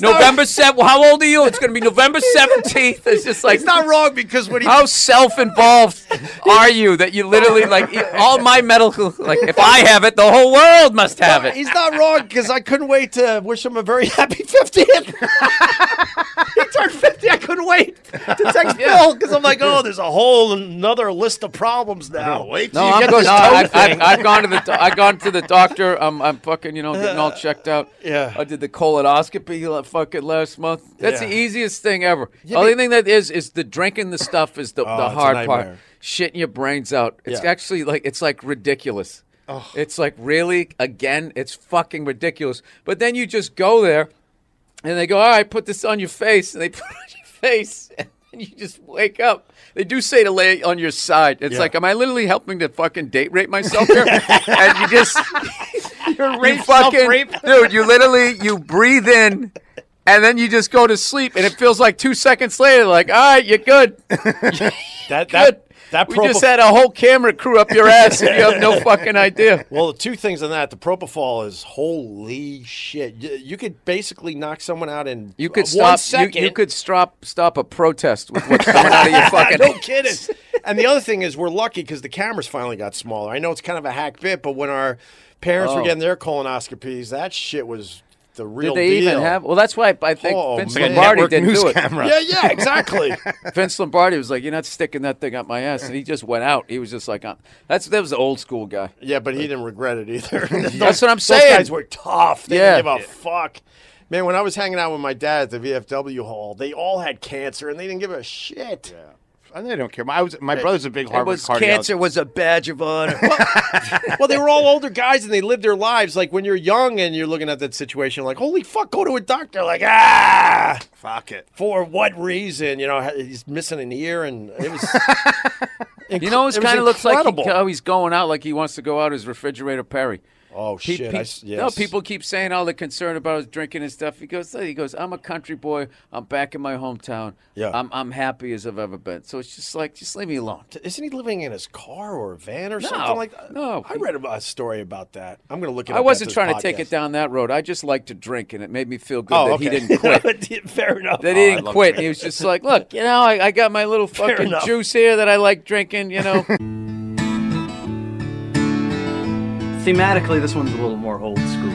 November 7th. How old are you? It's going to be November 17th. It's just like He's not wrong because when he how self-involved [LAUGHS] are you that you literally like all my medical like if I have it, the whole world must have it. He's not wrong because I couldn't wait to wish him a very happy 50th. [LAUGHS] he turned 50. I couldn't wait to text Bill because I'm like, oh, there's a whole another list of problems now. Wait No, I'm good. No, I, I've, I've gone to the do- I've gone to the doctor. I'm I'm fucking you know getting all [LAUGHS] checked out. Yeah. I did the colonoscopy la- fucking last month. That's the Yeah. easiest thing ever. the only thing that is is the drinking the stuff is the, Oh, the it's a hard part. nightmare. Shitting your brains out. It's Yeah. actually like it's like ridiculous. It's like really again, it's fucking ridiculous. But then you just go there and they go, "All right, put this on your face," and they [LAUGHS] put it on your face, [LAUGHS] and you just wake up. They do say to lay on your side. It's Yeah. like, am I literally helping to fucking date rape myself here? [LAUGHS] and you just, [LAUGHS] You're you fucking, [LAUGHS] dude, you literally you breathe in. And then you just go to sleep, and it feels like two seconds later, like, all right, you're good. [LAUGHS] That Good. that that we just had a whole camera crew up your ass, and you have no fucking idea. Well, the two things on that, the propofol is holy shit. You, you could basically knock someone out in You uh, could one stop. You, you could stop stop a protest with what's coming out of your fucking. no kidding. And the other thing is, we're lucky because the cameras finally got smaller. I know it's kind of a hack bit, but when our parents were Oh. getting their colonoscopies, that shit was the real Did they deal. even have? Well, that's why I think Oh, Vince man. Lombardi Network didn't news do it. camera. [LAUGHS] Yeah, yeah, exactly. [LAUGHS] Vince Lombardi was like, "You're not sticking that thing up my ass," and he just went out. He was just like, uh, "That's that was the old school guy." yeah, but he didn't regret it either. [LAUGHS] That's what I'm saying. Those guys were tough. They Yeah. didn't give a fuck. Man, when I was hanging out with my dad at the VFW hall, they all had cancer and they didn't give a shit. And they don't care. My, I was, my brother's a big It Harvard was cardiologist. cancer was a badge of honor. [LAUGHS] well, they were all older guys and they lived their lives. Like when you're young and you're looking at that situation, like, holy fuck, go to a doctor. Like, ah, Fuck it. for what reason? You know, he's missing an ear and it was. [LAUGHS] you know, it it kind of looks like he, how he's going out like he wants to go out as refrigerator Perry. Oh, Pe- shit. I s- No, people keep saying all the concern about his drinking and stuff. He goes, he goes, I'm a country boy. I'm back in my hometown. Yeah. I'm I'm happy as I've ever been. So it's just like, just leave me alone. Isn't he living in his car or a van or No, something like that? no. I read a story about that. I'm going to look it up. I wasn't trying this to take it down that road. I just like to drink, and it made me feel good Oh, that okay. he didn't quit. [LAUGHS] Fair enough. that Oh, he didn't love quit. He was just like, look, you know, I, I got my little [LAUGHS] fucking enough. juice here that I like drinking. You know, [LAUGHS] Thematically, this one's a little more old school.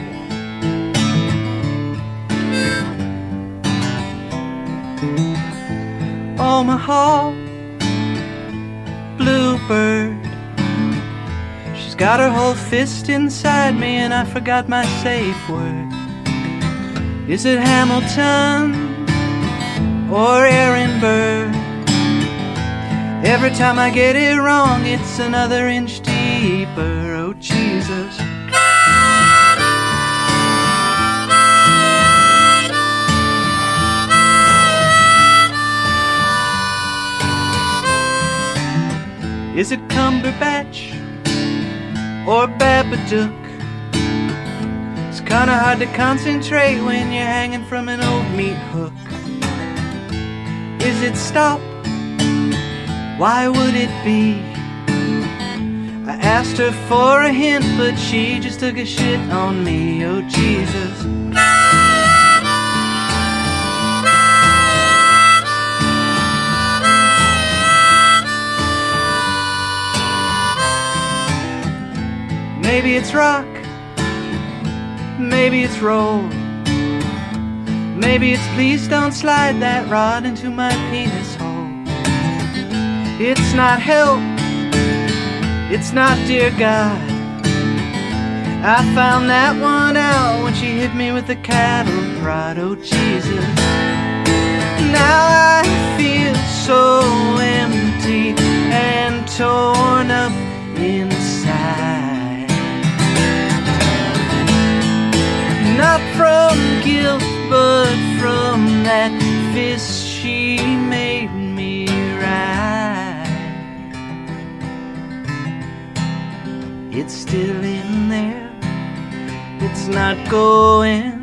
Omaha, bluebird. She's got her whole fist inside me, and I forgot my safe word. Is it Hamilton or Ehrenberg? Every time I get it wrong, it's another inch deeper. Oh, Jesus. Is it Cumberbatch or Babadook? It's kinda hard to concentrate when you're hanging from an old meat hook. Is it Stop? Why would it be? I asked her for a hint, but she just took a shit on me. Oh, Jesus. Maybe it's rock, maybe it's roll. Maybe it's please don't slide that rod into my penis hole. It's not help, it's not dear God. I found that one out when she hit me with the cattle prod. Oh Jesus. Now I feel so empty and torn up inside. Not from guilt, but from that fist It's still in there. It's not going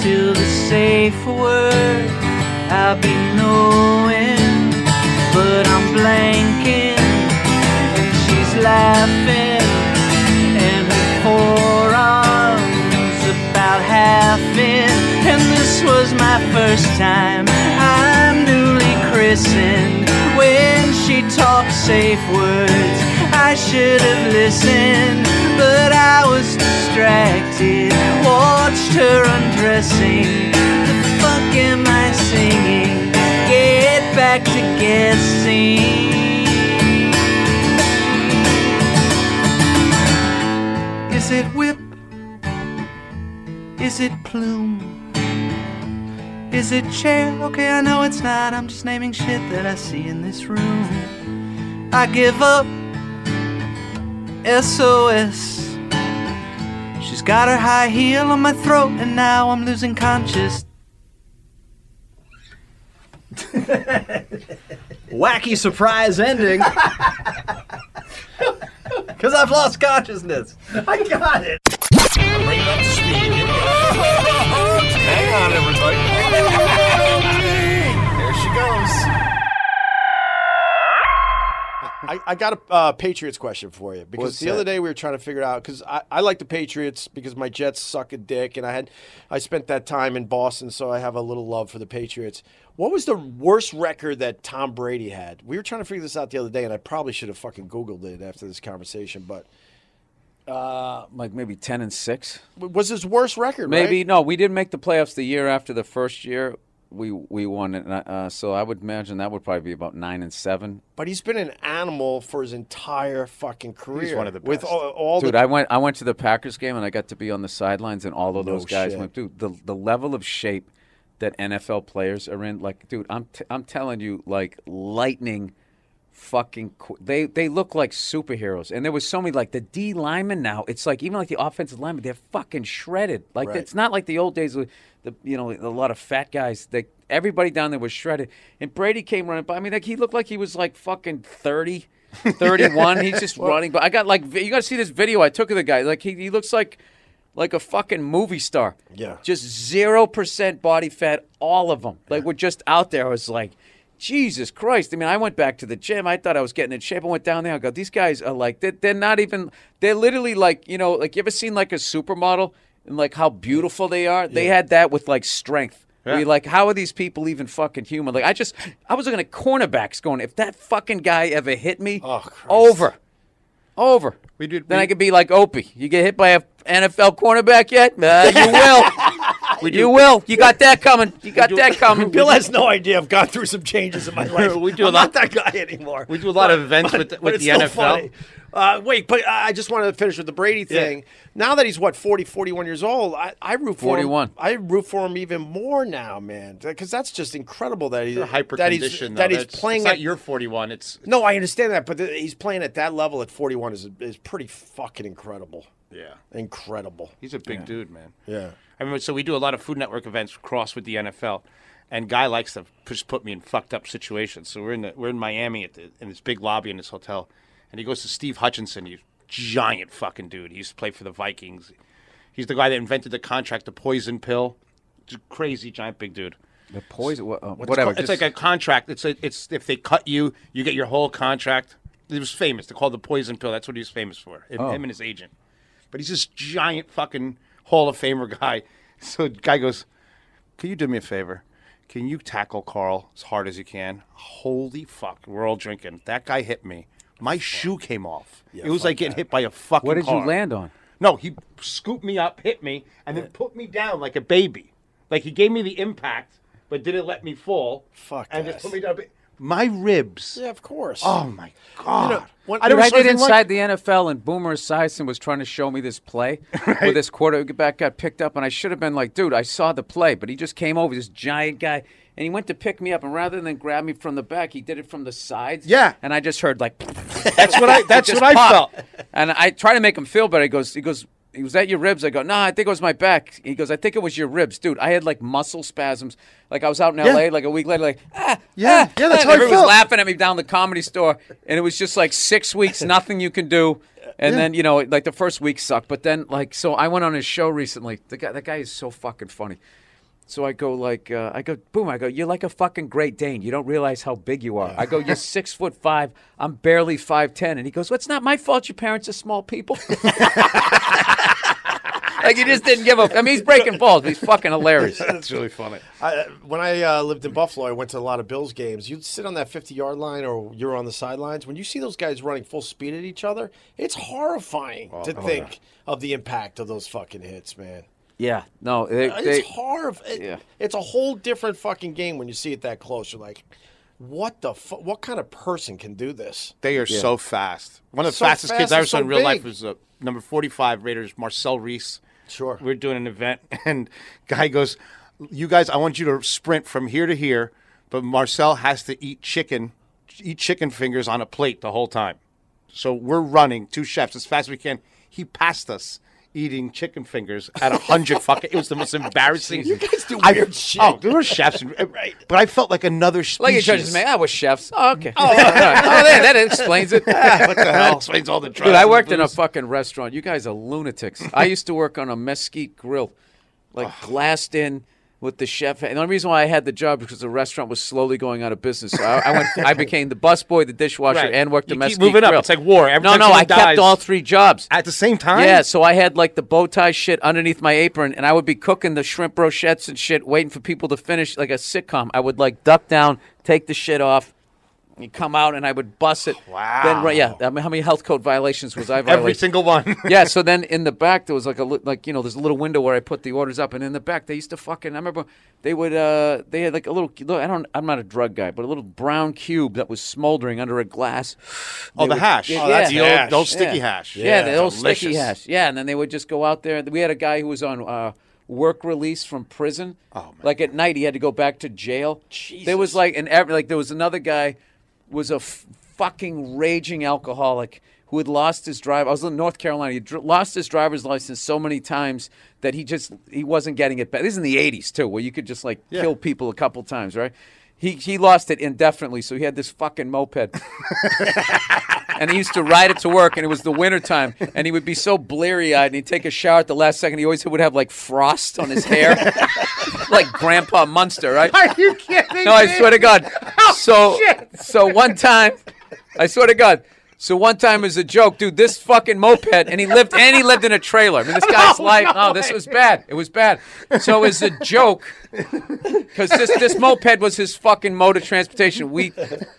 till the safe word I'll be knowing. But I'm blanking and she's laughing and her forearms about half in. And this was my first time. I'm newly christened. When she talked safe words, I should have listened, but I was distracted. Watched her undressing. The fuck am I singing? Get back to guessing. Is it whip? Is it plume? Is it chair? Okay, I know it's not. I'm just naming shit that I see in this room. I give up. SOS. She's got her high heel on my throat, and now I'm losing conscious. [LAUGHS] Wacky surprise ending. [LAUGHS] Because I've lost consciousness. I got it. Bring it up to speed. I, I got a uh, Patriots question for you because What's the other day we were trying to figure it out because I, I like the Patriots because my Jets suck a dick and I had I spent that time in Boston so I have a little love for the Patriots. What was the worst record that Tom Brady had? We were trying to figure this out the other day and I probably should have fucking googled it after this conversation, but uh, like maybe ten and six. was his worst record? Maybe right? no, we didn't make the playoffs the year after the first year. We we won it, uh, so I would imagine that would probably be about nine and seven. But he's been an animal for his entire fucking career. He's one of the with best. all, all Dude, the I went I went to the Packers game and I got to be on the sidelines, and all of No those guys shit. went. Dude, the the level of shape that NFL players are in. Like, dude, I'm t- I'm telling you, like lightning, fucking. Qu- they they look like superheroes. And there was so many like the D linemen now. It's like even like the offensive linemen, they're fucking shredded. Like Right. it's not like the old days with the you know a lot of fat guys. They everybody down there was shredded. And Brady came running by. I mean, like he looked like he was like fucking thirty. [LAUGHS] 31 he's just running but i got like you got to see this video i took of the guy like he, he looks like like a fucking movie star Yeah. just zero percent body fat, all of them. Like we're just out there. I was like, Jesus Christ! I mean, I went back to the gym. I thought I was getting in shape. I went down there. I go, these guys are like, they're, they're not even. They're literally like, you know, like you ever seen like a supermodel and like how beautiful they are? They had that with like strength. You're like, how are these people even fucking human? Like, I just, I was looking at cornerbacks, going, if that fucking guy ever hit me, Oh, over, over. We did- Then we- I could be like Opie. You get hit by a NFL cornerback yet? Uh, you will. [LAUGHS] you will. You got that coming. You got that coming. [LAUGHS] Bill has no idea. I've gone through some changes in my [LAUGHS] life. We do a I'm lot- not that guy anymore. We do a lot of events with the- but with it's the NFL. funny. Uh, wait, but I I just wanted to finish with the Brady thing. Now that he's what 40, 41 years old, I, I root for 41. him. I root for him even more now, man, because that's just incredible that he's You're hyper that he's conditioned. that he's That's- playing. It's not at, your 41. It's no, I understand that, but th- he's playing at that level at forty one is is pretty fucking incredible. Yeah. Incredible. He's a big dude, man. Yeah. I mean, so we do a lot of Food Network events cross with the NFL, and Guy likes to just put me in fucked up situations. So we're in the, we're in Miami at the, in this big lobby in this hotel, and he goes to Steve Hutchinson, he's giant fucking dude. He used to play for the Vikings. He's the guy that invented the contract, the poison pill. Just crazy giant big dude. The poison, wha- uh, It's whatever. called- It's, just- like a contract. It's a, it's if they cut you, you get your whole contract. He was famous. They called the poison pill. That's what he was famous for. Him, Oh. him and his agent. But he's this giant fucking Hall of Famer guy. [LAUGHS] So guy goes, "Can you do me a favor? Can you tackle Carl as hard as you can?" Holy fuck! We're all drinking. That guy hit me. My shoe came off. it was like getting hit by a fucking. what did car. you land on? No, he scooped me up, hit me, and then put me down like a baby. Like he gave me the impact, but didn't let me fall. Fuck And that. just put me down. My ribs. Yeah, of course. Oh my god! when- I Dude, never I saw did inside like- the NFL, and Boomer Esiason was trying to show me this play [LAUGHS] where this quarterback got picked up, and I should have been like, "Dude, I saw the play," but he just came over, this giant guy, and he went to pick me up, and rather than grab me from the back, he did it from the sides. Yeah. and I just heard like, [LAUGHS] [LAUGHS] That's what I. That's what I felt. And I try to make him feel better. He goes, he goes, he was that your ribs? I go, no, I think it was my back. He goes, I think it was your ribs, dude. I had like muscle spasms. Like I was out in L.A. Like a week later, like ah, Yeah, ah, yeah, that's ah. how I Everyone felt. was laughing at me down the comedy store, and it was just like six weeks, [LAUGHS] nothing you can do. And then you know, like the first week sucked, but then like so, I went on his show recently. The guy, that guy is so fucking funny. So I go like, uh, I go, boom. I go, you're like a fucking Great Dane. You don't realize how big you are. I go, you're [LAUGHS] six foot five. I'm barely five ten. And he goes, well, it's not my fault. Your parents are small people. [LAUGHS] like he just didn't give up. I mean, he's breaking balls. But he's fucking hilarious. [LAUGHS] That's really funny. I, when I uh, lived in Buffalo, I went to a lot of Bills games. You'd sit on that 50 yard line or you're on the sidelines. When you see those guys running full speed at each other, it's horrifying to think of the impact of those fucking hits, man. Yeah, no, they, they, It's horrible. Yeah. It's a whole different fucking game when you see it that close. You're like, what the fu- What kind of person can do this? They are so fast. One of the So fastest kids I ever saw so in real life was uh, number 45 Raiders, Marcel Reece. Sure. We are doing an event, [LAUGHS] and guy goes, "You guys, I want you to sprint from here to here, but Marcel has to eat chicken, eat chicken fingers on a plate the whole time. So we're running two chefs as fast as we can. He passed us." Eating chicken fingers at a hundred [LAUGHS] fucking. It was the most embarrassing. You guys do I- weird shit. Oh, there were chefs, uh, right? But I felt like another species. like he judges me. I was chefs. Oh, okay. Oh. [LAUGHS] oh, that, that explains it. [LAUGHS] Ah, what the hell? Explains all the drugs. Dude, I worked in a fucking restaurant. You guys are lunatics. I used to work on a mesquite grill, like glassed in with the chef. And the only reason why I had the job is because the restaurant was slowly going out of business. So I, I went. I [LAUGHS] became the busboy, the dishwasher, Right. and worked the You keep moving up. grill. It's like war. Every no, no, I kept all three jobs. at the same time. Yeah, so I had like the bow tie shit underneath my apron, and I would be cooking the shrimp brochettes and shit, waiting for people to finish like a sitcom. I would like duck down, take the shit off, and come out, and I would bust it. Wow. Then right, yeah. I mean, how many health code violations was I violating? Every single one. [LAUGHS] yeah. So then in the back there was like a li- like you know there's a little window where I put the orders up, and in the back they used to fucking I remember they would uh they had like a little look, I don't I'm not a drug guy, but a little brown cube that was smoldering under a glass. Oh, They the would- hash. Yeah, Oh, that's yeah. the old, the old sticky Yeah. hash. Yeah, the old Delicious. sticky hash. Yeah, and then they would just go out there. We had a guy who was on uh, work release from prison. Oh, man. Like at night, he had to go back to jail. Jesus. There was like an like there was another guy was a f- fucking raging alcoholic who had lost his drive. I was in North Carolina. He dr- lost his driver's license so many times that he just he wasn't getting it back. This is in the '80s too, where you could just like kill people a couple times, right? He he lost it indefinitely, so he had this fucking moped. [LAUGHS] and he used to ride it to work, and it was the wintertime, and he would be so bleary eyed, and he'd take a shower at the last second. He always would have like frost on his hair, [LAUGHS] like Grandpa Munster, right? Are you kidding me? No, I swear to God. Oh, so, so one time, I swear to God. So one time as a joke, dude, this fucking moped, and he lived, and he lived in a trailer. I mean, this guy's [LAUGHS] life. Oh, this was bad. It was bad. So as a joke, because this this moped was his fucking mode of transportation, we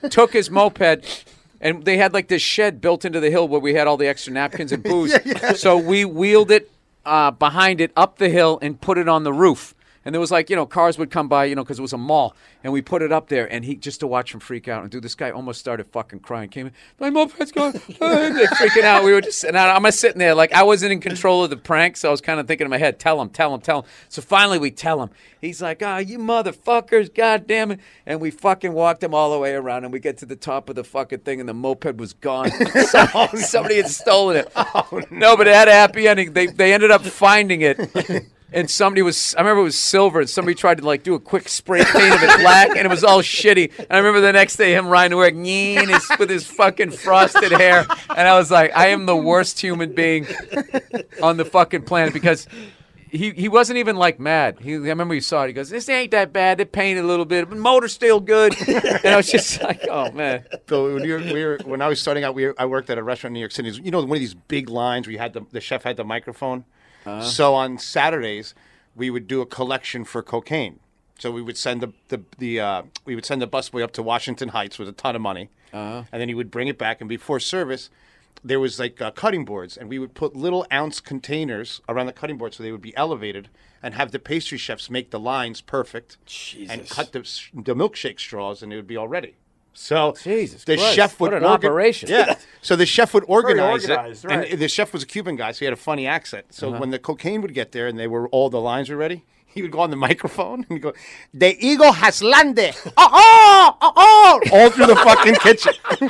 took his moped. And they had like this shed built into the hill where we had all the extra napkins and [LAUGHS] booze. So we wheeled it uh, behind it up the hill and put it on the roof. And there was like, you know, cars would come by, you know, because it was a mall. And we put it up there, and he just to watch him freak out. And dude, this guy almost started fucking crying. Came in, my moped's gone. [LAUGHS] Freaking out. We were just, and I, I'm just sitting there like I wasn't in control of the prank, so I was kind of thinking in my head, tell him, tell him, tell him. So finally we tell him. He's like, ah, you motherfuckers, god damn it. And we fucking walked him all the way around, and we get to the top of the fucking thing, and the moped was gone. [LAUGHS] Somebody, somebody had stolen it. no, but it had a happy ending. They, they ended up finding it. [LAUGHS] And somebody was, I remember it was silver, and somebody tried to like do a quick spray paint of it black, and it was all shitty. And I remember the next day him riding to "Nyeen," his, with his fucking frosted hair. And I was like, I am the worst human being on the fucking planet because he, he wasn't even like mad. He, I remember he saw it. He goes, "This ain't that bad. They painted a little bit, but motor's still good." And I was just like, "Oh man." So when, we were, when I was starting out, we were, I worked at a restaurant in New York City. You know, one of these big lines where you had the, the chef had the microphone. So on Saturdays, we would do a collection for cocaine. So we would send the the, the uh, we would send the busboy up to Washington Heights with a ton of money, and then he would bring it back. And before service, there was like uh, cutting boards, and we would put little ounce containers around the cutting board so they would be elevated, and have the pastry chefs make the lines perfect, and cut the the milkshake straws, and it would be all ready. So Jesus the Christ, chef would what an organ- operation. Yeah. So the chef would organize organized, it, right. and the chef was a Cuban guy, so he had a funny accent. So Uh-huh. when the cocaine would get there and they were all the lines were ready, he would go on the microphone and go, "The eagle has landed!" Oh, oh, oh, oh, all through the fucking kitchen. [LAUGHS]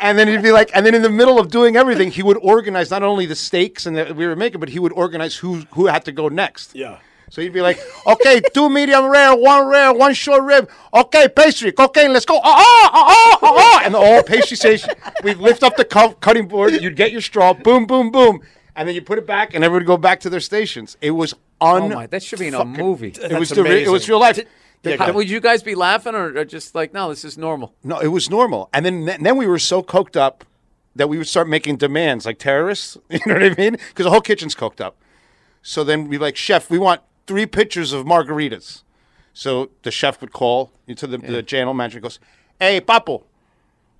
And then he'd be like, and then in the middle of doing everything, he would organize not only the steaks and that we were making, but he would organize who who had to go next. Yeah. So he'd be like, okay, two medium rare, one rare, one short rib. Okay, pastry, cocaine, let's go. Oh, oh, oh, oh, oh. And the whole pastry station, we'd lift up the cu- cutting board, you'd get your straw, boom, boom, boom. And then you put it back, and everybody would go back to their stations. It was un. Oh my, that should be in a movie. it was the re- it was real life. Yeah, How- would you guys be laughing or, or just like, no, this is normal? No, it was normal. And then then we were so coked up that we would start making demands like terrorists. [LAUGHS] You know what I mean? Because the whole kitchen's coked up. So then we'd be like, chef, we want three pitchers of margaritas. So the chef would call into the, the channel manager and goes, Hey, Papo,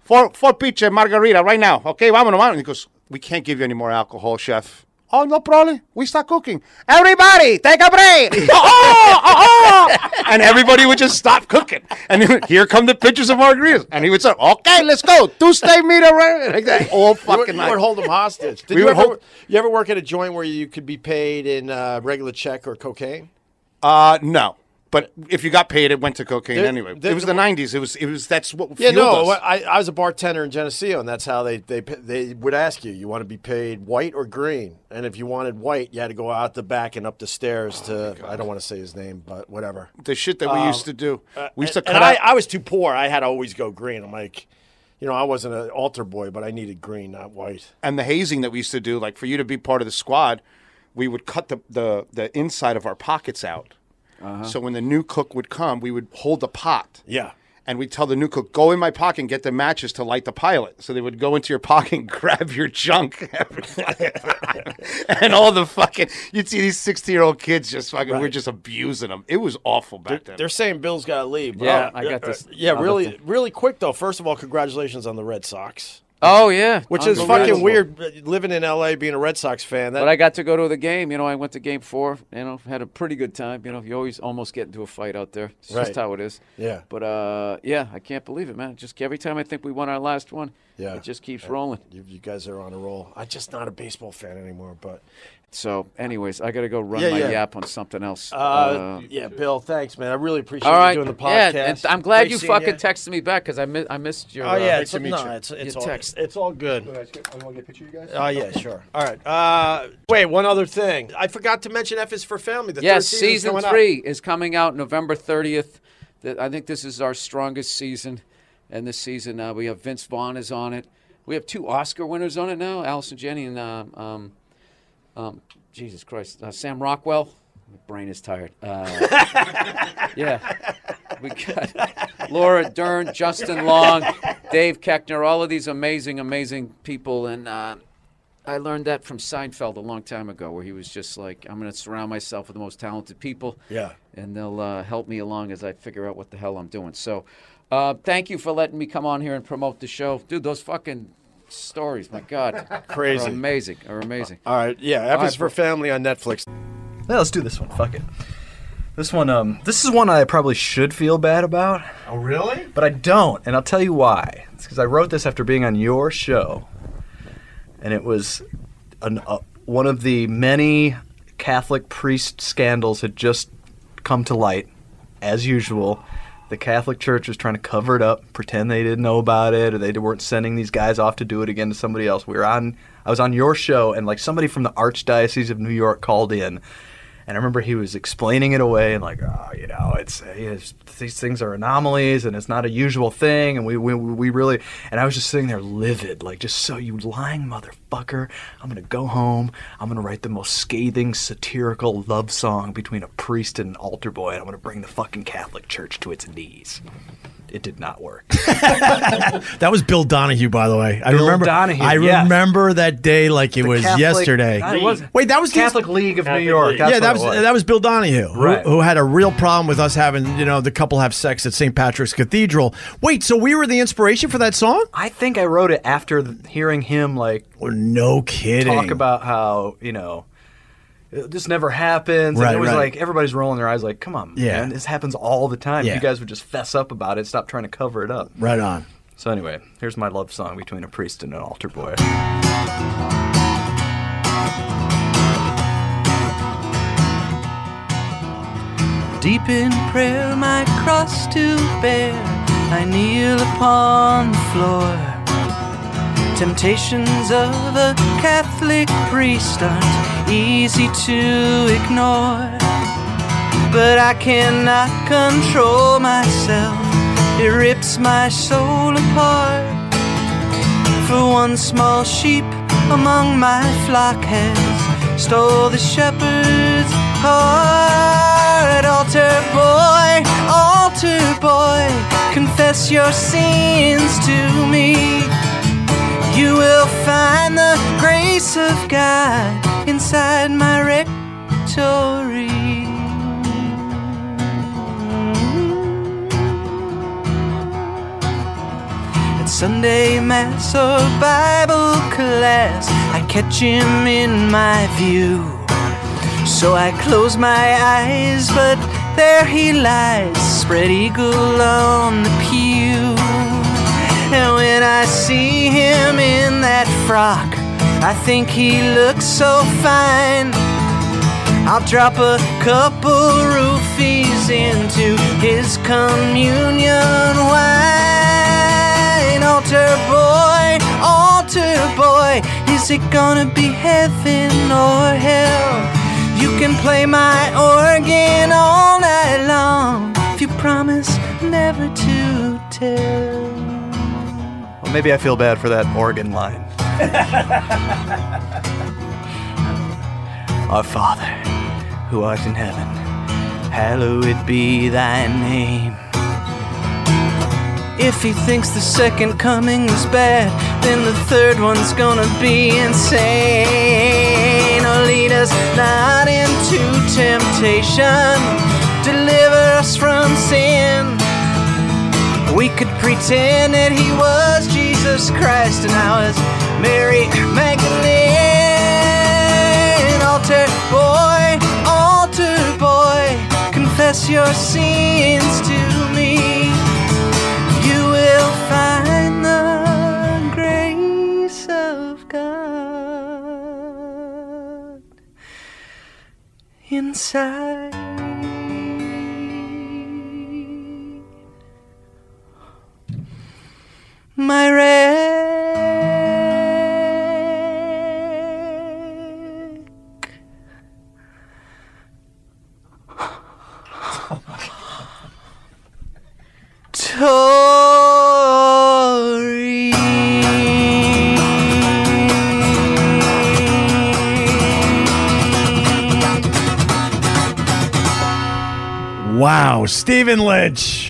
four, four pitcher margarita right now. Okay, vámonos, vámonos. And he goes, We can't give you any more alcohol, chef. Oh, no problem. We start cooking. Everybody, take a break. oh, oh, oh. And everybody would just stop cooking. And here come the pictures of margaritas. And he would say, okay, let's go. Two steak meat rare. Like that all You would, fucking you night. would hold them hostage. Did We you ever, hold- you ever work at a joint where you could be paid in uh, regular check or cocaine? Uh, no. But if you got paid, it went to cocaine There- anyway. there- it was the '90s. It was. It was. That's what. Yeah, no. us. I, I was a bartender in Geneseo, and that's how they, they they would ask you, you want to be paid white or green? And if you wanted white, you had to go out the back and up the stairs Oh, to, I don't want to say his name, but whatever. the shit that we um, used to do. Uh, we used to And cut I. I was too poor. I had to always go green. I'm like, you know, I wasn't an altar boy, but I needed green, not white. and the hazing that we used to do, like for you to be part of the squad, we would cut the the, the inside of our pockets out. Uh-huh. So when the new cook would come, we would hold the pot. Yeah. And we'd tell the new cook, go in my pocket and get the matches to light the pilot. So they would go into your pocket and [LAUGHS] grab your junk every fucking time. [LAUGHS] and all the fucking, you'd see these 16 year old kids just fucking, we're just abusing them. It was awful back then. They're saying Bill's got to leave. but- Yeah, I got this Yeah, other really, really quick though. First of all, congratulations on the Red Sox, Oh yeah, which is fucking weird. Living in L.A., being a Red Sox fan. That, But I got to go to the game. You know, I went to game four. You know, had a pretty good time. You know, you always almost get into a fight out there. It's Right. just how it is. Yeah. But uh, yeah, I can't believe it, man. Just every time I think we won our last one, Yeah. it just keeps rolling. You, you guys are on a roll. I'm just not a baseball fan anymore. But So, anyways, I got to go run Yeah, my yeah. yap on something else. Uh, yeah, Bill, thanks, man. I really appreciate all right. you doing the Yeah, podcast. and I'm glad Great you fucking ya. texted me back because I, mi- I missed your. Oh yeah, uh, it's, to meet no, you. it's it's Your all text. it's all good. You guys get- oh, you want to get a picture, of you guys? Oh yeah, sure. All right. Uh, wait, one other thing. I forgot to mention F is for Family. The Yes, third season coming up. three is coming out November 30th. Th- I think this is our strongest season. And this season, uh, we have Vince Vaughn is on it. We have two Oscar winners on it now Allison Janney and, um, um, Jesus Christ, uh, Sam Rockwell. My brain is tired. Uh, [LAUGHS] yeah. We got Laura Dern, Justin Long, Dave Koechner, all of these amazing, amazing people. And uh, I learned that from Seinfeld a long time ago, where he was just like, I'm going to surround myself with the most talented people. Yeah. And they'll uh, help me along as I figure out what the hell I'm doing. So uh, thank you for letting me come on here and promote the show. Dude, those fucking stories, my God. [LAUGHS] Crazy. Are amazing. Are amazing. All right. Yeah, F is right, for Family on Netflix. Yeah, let's do this one. Fuck it. This one, um, this is one I probably should feel bad about, Oh really? but I don't, and I'll tell you why. It's because I wrote this after being on your show, and it was an, uh, one of the many Catholic priest scandals had just come to light, as usual. The Catholic Church was trying to cover it up, pretend they didn't know about it, or they weren't sending these guys off to do it again to somebody else. We were on, I was on your show, and like somebody from the Archdiocese of New York called in, and I remember he was explaining it away and like, oh, you know, it's, it's these things are anomalies and it's not a usual thing, and we, we we really, and I was just sitting there livid, like just so you lying motherfucker. I'm gonna go home. I'm gonna write the most scathing satirical love song between a priest and an altar boy, and I'm gonna bring the fucking Catholic Church to its knees. It did not work. [LAUGHS] That was Bill Donohue, by the way. I Bill remember. Donohue, I yes. remember that day like it The was Catholic- yesterday. It wasn't. Wait, that was his- Catholic League of New York. League. Yeah, that was, was. that was Bill Donohue, who, Right. who had a real problem with us having you know the couple have sex at St. Patrick's Cathedral. Wait, so we were the inspiration for that song? I think I wrote it after hearing him like Oh, no kidding. talk about how you know this never happens. Right, and it was right. like everybody's rolling their eyes, like, "Come on, Yeah. man, this happens all the time." Yeah. You guys would just fess up about it, stop trying to cover it up. right on. So anyway, here's my love song between a priest and an altar boy. Deep in prayer, my cross to bear, I kneel upon the floor. Temptations of a Catholic priest aren't easy to ignore. But I cannot control myself, it rips my soul apart. For one small sheep among my flock has stole the shepherd's heart. Altar boy, altar boy, confess your sins to me. You will find the grace of God inside my rectory. At Sunday Mass or Bible class, I catch him in my view. So I close my eyes, but there he lies, spread eagle on the pew. And when I see him in that frock, I think he looks so fine. I'll drop a couple roofies into his communion wine. Altar boy, altar boy, is it gonna be heaven or hell? You can play my organ all night long if you promise never to tell. Maybe I feel bad for that organ line. Our Father, who art in heaven, hallowed be thy name. If he thinks the second coming is bad, then the third one's gonna be insane. Oh, lead us not into temptation, deliver us from sin. We could pretend that he was Jesus Christ and I was Mary Magdalene. Altar boy, altar boy, confess your sins to me. You will find the grace of God inside. My wreck. Tori. Wow, Stephen Lynch.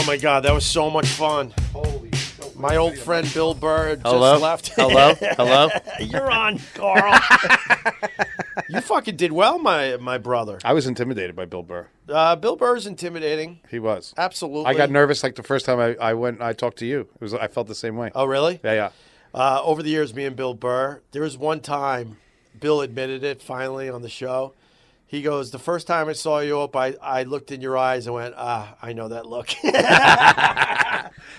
Oh my God, that was so much fun. Holy. My old friend Bill Burr just Hello? left. [LAUGHS] Hello? Hello? You're on, Carl. [LAUGHS] you fucking did well, my my brother. I was intimidated by Bill Burr. Uh, Bill is intimidating. He was. Absolutely. I got nervous like the first time I, I went I talked to you. It was I felt the same way. Oh, really? Yeah, yeah. Uh, over the years, me and Bill Burr, there was one time Bill admitted it finally on the show. He goes, The first time I saw you up, I, I looked in your eyes and went, Ah, I know that look. [LAUGHS]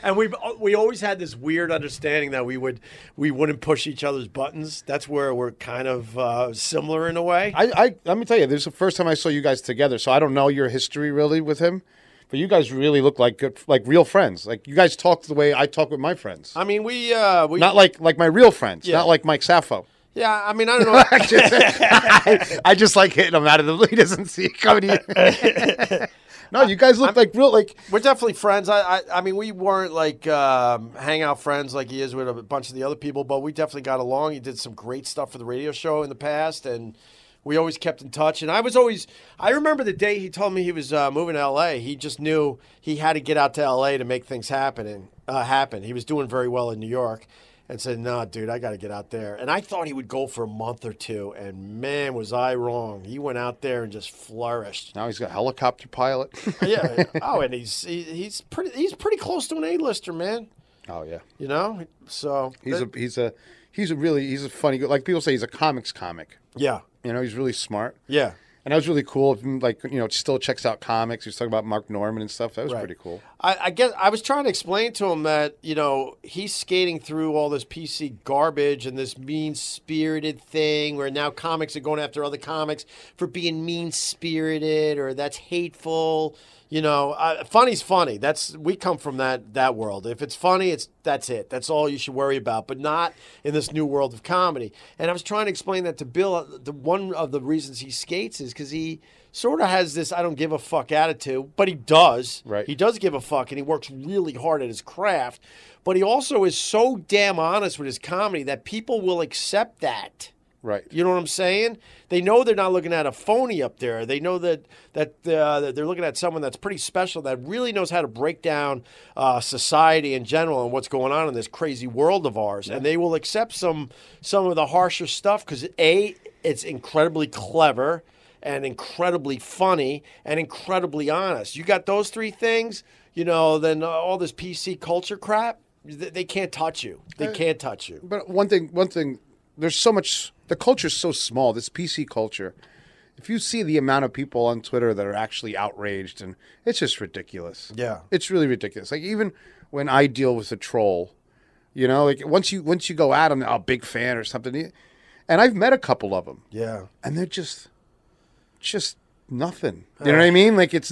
and we we always had this weird understanding that we would we wouldn't push each other's buttons. That's where we're kind of uh, similar in a way. I, I let me tell you, this is the first time I saw you guys together, so I don't know your history really with him. But you guys really look like good like real friends. Like you guys talk the way I talk with my friends. I mean, we uh, we Not like like my real friends, Yeah. not like Mike Sappho. Yeah. I mean, I don't know. [LAUGHS] I, I just like hitting him out of the blue. He doesn't see it coming. to you. [LAUGHS] no, you guys look like real like We're definitely friends. I, I, I mean, we weren't like um, hangout friends like he is with a bunch of the other people, but we definitely got along. He did some great stuff for the radio show in the past, and we always kept in touch. And I was always, I remember the day he told me he was uh, moving to L.A. He just knew he had to get out to L.A. to make things happen. And uh, happen. He was doing very well in New York. And said, "No, dude, I got to get out there." And I thought he would go for a month or two, and man, was I wrong. He went out there and just flourished. now he's got helicopter pilot. [LAUGHS] yeah. [LAUGHS] Oh, and he's he, he's pretty he's pretty close to an A-lister, man. oh yeah, You know, so he's a he's a he's a really he's a funny like people say he's a comics comic. yeah, You know, he's really smart. yeah. And that was really cool. Like, you know, still checks out comics. He was talking about Mark Normand and stuff. That was Right. pretty cool. I, I guess I was trying to explain to him that you know he's skating through all this PC garbage and this mean spirited thing where now comics are going after other comics for being mean spirited or that's hateful. You know, uh, funny's funny. That's we come from that that world. If it's funny, it's that's it. That's all you should worry about, but not in this new world of comedy. And I was trying to explain that to Bill. The one of the reasons he skates is because he sort of has this I don't give a fuck attitude, but he does. Right. He does give a fuck and he works really hard at his craft, but he also is so damn honest with his comedy that people will accept that. Right. You know what I'm saying? They know they're not looking at a phony up there. They know that that, uh, that they're looking at someone that's pretty special that really knows how to break down uh, society in general and what's going on in this crazy world of ours. And they will accept some some of the harsher stuff because a it's incredibly clever and incredibly funny and incredibly honest. You got those three things, you know, then all this PC culture crap. They they can't touch you. They can't touch you. But one thing, one thing, there's so much. The culture's so small. This PC culture. If you see the amount of people on Twitter that are actually outraged, and it's just ridiculous. Yeah. it's really ridiculous. Like even when I deal with a troll, you know, like once you once you go at them, oh, big fan or something, and I've met a couple of them, Yeah. and they're just, just nothing. You know what I mean? Like it's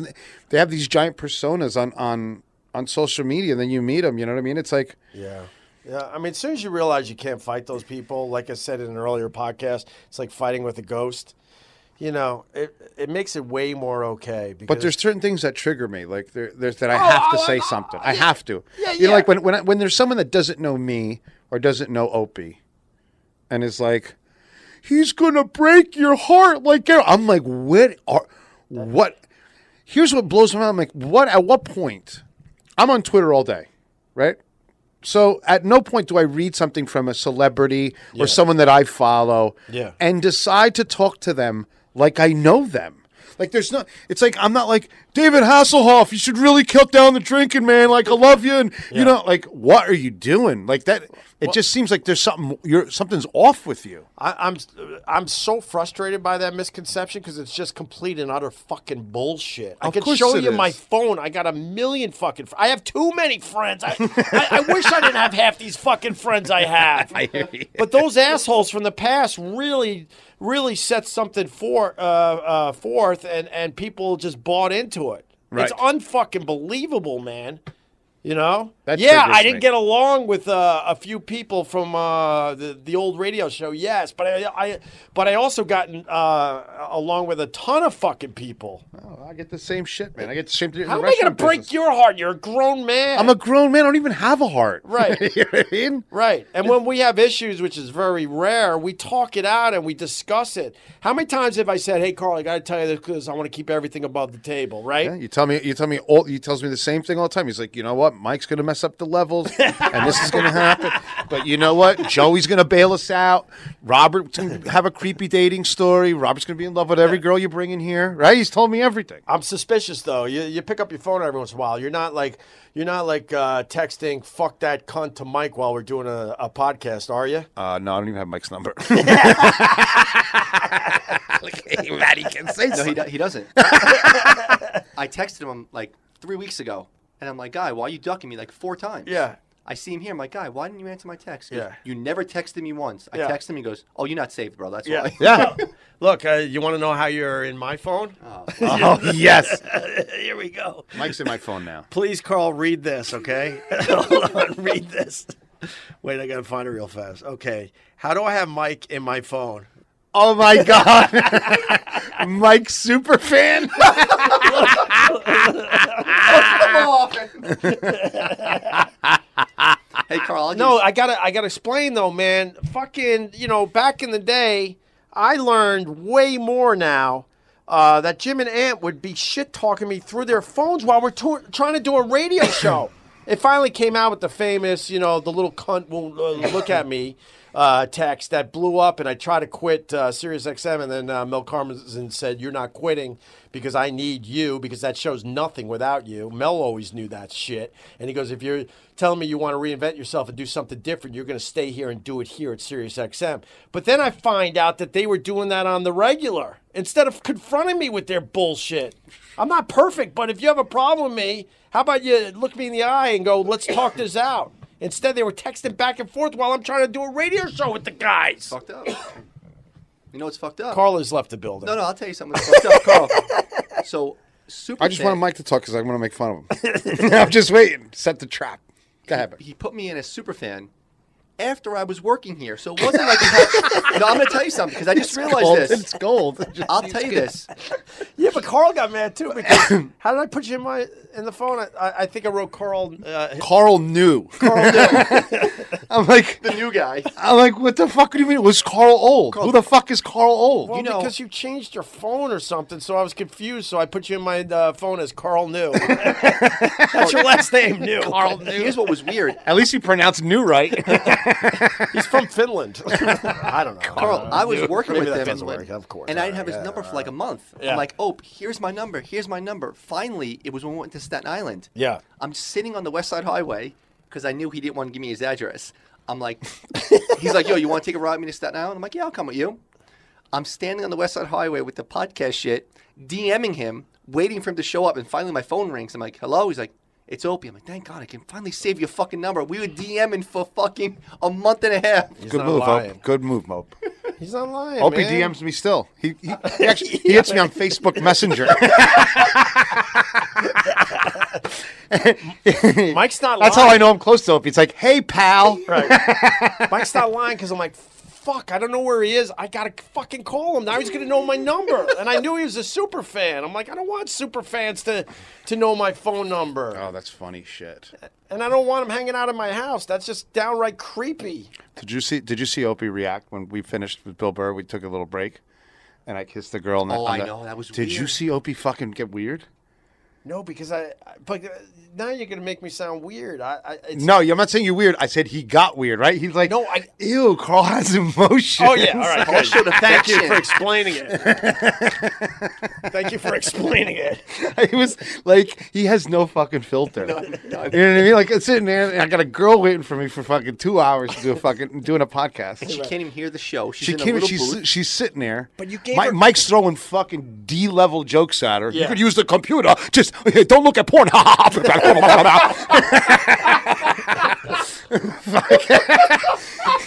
they have these giant personas on on on social media, and then you meet them. You know what I mean? It's like. Yeah. Yeah. I mean, as soon as you realize you can't fight those people, like I said in an earlier podcast, it's like fighting with a ghost. You know, it it makes it way more okay. Because, But there's certain things that trigger me, like there, there's that I oh, have to oh, say oh, something. I have to. Yeah, You know, yeah. like when when I, when there's someone that doesn't know me or doesn't know Opie, and is like, he's gonna break your heart. Like I'm like, what are what? Here's what blows my mind. I'm like, what? At what point? I'm on Twitter all day, right? So at no point do I read something from a celebrity or someone that I follow Yeah. and decide to talk to them like I know them. Like there's no it's like I'm not like David Hasselhoff, you should really cut down the drinking, man. Like I love you and you know, like what are you doing? Like that it just seems like there's something you're something's off with you. I, I'm I'm so frustrated by that misconception because it's just complete and utter fucking bullshit. I Of could course show you my phone. I got a million fucking. Fr- I have too many friends. I, I, I wish I didn't have half these fucking friends I have. [LAUGHS] But those assholes from the past really really set something for uh, uh, forth, and and people just bought into it. It's unfucking believable, man. You know? That yeah, I didn't me. get along with uh, a few people from uh, the the old radio show. Yes, but I, I but I also gotten uh, along with a ton of fucking people. Oh, I get the same shit, man. I get the same. thing in How the am I gonna restaurant break your heart? You're a grown man. I'm a grown man. I don't even have a heart. [LAUGHS] Right. you know what I mean? Right. And when we have issues, which is very rare, we talk it out and we discuss it. How many times have I said, "Hey, Carl, I got to tell you this because I want to keep everything above the table," right? Yeah, you tell me. You tell me. All, he tells me the same thing all the time. He's like, you know what? Mike's gonna mess up the levels, and this is gonna happen. But you know what? Joey's gonna bail us out. Robert's gonna have a creepy dating story. Robert's gonna be in love with every girl you bring in here, right? He's told me everything. I'm suspicious though. You, you pick up your phone every once in a while. You're not like you're not like uh, texting "fuck that cunt" to Mike while we're doing a, a podcast, are you? Uh, no, I don't even have Mike's number. [LAUGHS] like, hey, Maddie can say No, he, do- he doesn't. [LAUGHS] I texted him like three weeks ago, and I'm like, guy, why are you ducking me like four times? Yeah. I see him here. I'm like, guy, why didn't you answer my text? He goes, Yeah. You never texted me once. I Yeah. text him. He goes, oh, you're not saved, bro. That's Yeah. why. Yeah. [LAUGHS] [LAUGHS] Look, uh, you want to know how you're in my phone? Oh [LAUGHS] yes. Here we go. Mike's in my phone now. Please, Carl, read this, okay? Hold on, read this. Wait, I gotta find it real fast. Okay, how do I have Mike in my phone? Oh my god. [LAUGHS] Mike's super fan. [LAUGHS] hey, Carl. No, I gotta, I gotta explain though, man. Fucking, you know, back in the day, I learned way more now. Uh, that Jim and Ant would be shit talking me through their phones while we're to- trying to do a radio show. [LAUGHS] it finally came out with the famous, you know, the little cunt won't uh, look at me uh, text that blew up, and I tried to quit uh, Sirius XM, and then uh, Mel Karmazin said, "You're not quitting because I need you because that show's nothing without you." Mel always knew that shit, and he goes, "If you're telling me you want to reinvent yourself and do something different, you're going to stay here and do it here at Sirius XM." But then I find out that they were doing that on the regular instead of confronting me with their bullshit. I'm not perfect, but if you have a problem with me, how about you look me in the eye and go, "Let's talk this out." Instead, they were texting back and forth while I'm trying to do a radio show with the guys. fucked up. You know it's fucked up? Carl has left the building. No, no, I'll tell you something that's fucked up, Carl. [LAUGHS] So, super. I just fan- want Mike to talk because I'm going to make fun of him. [LAUGHS] I'm just waiting. Set the trap. Go ahead. he put me in as super fan after I was working here. So it wasn't like he had, no. I'm going to tell you something because I just realized gold. this. It's gold. I'll tell you this. [LAUGHS] Yeah, but Carl got mad too because [COUGHS] how did I put you in my in the phone? I, I, I think I wrote Carl. Uh, Carl knew. Carl knew. [LAUGHS] I'm like, The new guy. I'm like, what the fuck do you mean? Was Carl old? Who the fuck is Carl old? Well, You know- because you changed your phone or something, so I was confused. So I put you in my uh, phone as Carl New. [LAUGHS] That's your last name, New. Carl New. Here's what was weird. At least you pronounced new right. He's from Finland. [LAUGHS] I don't know. Carl, I was working Maybe with that him, doesn't work, of course. and I didn't have right, his yeah, number for like a month. Yeah. I'm like, oh, here's my number. Here's my number. Finally, it was when we went to Staten Island. Yeah. I'm sitting on the West Side Highway because I knew he didn't want to give me his address. I'm like, [LAUGHS] he's like, yo, you want to take a ride with me to Staten Island? I'm like, yeah, I'll come with you. I'm standing on the West Side Highway with the podcast shit, DMing him, waiting for him to show up, and finally my phone rings. I'm like, hello? He's like, it's Opie. I'm like, thank God, I can finally save your fucking number. We were DMing for fucking a month and a half. He's Good not move, lying. Mope. Good move, Mope. [LAUGHS] He's not lying. Hope he man. DMs me still. He, he, [LAUGHS] he actually he hits me on Facebook Messenger. [LAUGHS] Mike's not. Lying. That's lying. how I know I'm close to Opie. It's like, hey, pal. Right. Mike's not lying because I'm like, fuck, I don't know where he is. I gotta fucking call him. Now he's gonna know my number. [LAUGHS] And I knew he was a super fan. I'm like, I don't want super fans to to know my phone number. Oh, that's funny shit. And I don't want him hanging out in my house. That's just downright creepy. Did you see? Did you see Opie react when we finished with Bill Burr? We took a little break, and I kissed the girl. The, Oh, on I the- know, that was Did you see Opie fucking get weird? No, because I. I- But uh, now you're gonna make me sound weird. I. I it's, No, I'm not saying you're weird. I said he got weird, right? He's like, No, I- Ew, Carl has emotions. Oh yeah, all right. Carl good. showed Thank you for explaining it. [LAUGHS] Thank you for explaining it. he was like, he has no fucking filter. You know what I mean? Like, I'm sitting there, and I got a girl waiting for me for fucking two hours to do a fucking doing a podcast. She can't even hear the show. She's She in a came. little She's booth. she's sitting there. But you gave Mi- her- Mike's throwing fucking D level jokes at her. You could use the computer. Just hey, don't look at porn. [LAUGHS] [LAUGHS]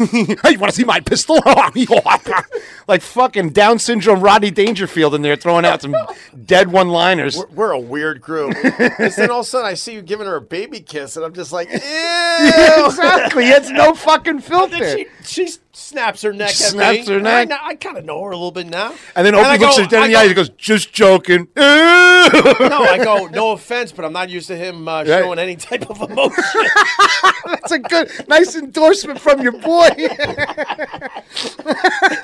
hey, you want to see my pistol? [LAUGHS] like like fucking Down syndrome Rodney Dangerfield in there throwing out some dead one-liners. We're, we're a weird group. and then all of a sudden I see you giving her a baby kiss, and I'm just like, ew. exactly. It's no fucking And filter. then she, she snaps her neck. Snaps her neck. I, I kind of know her a little bit now. and then Opie looks go- her dead in the eyes and goes, "Just joking." [LAUGHS] No, I go, no offense, but I'm not used to him uh, Right. showing any type of emotion. [LAUGHS] That's a good, nice endorsement from your boy. [LAUGHS]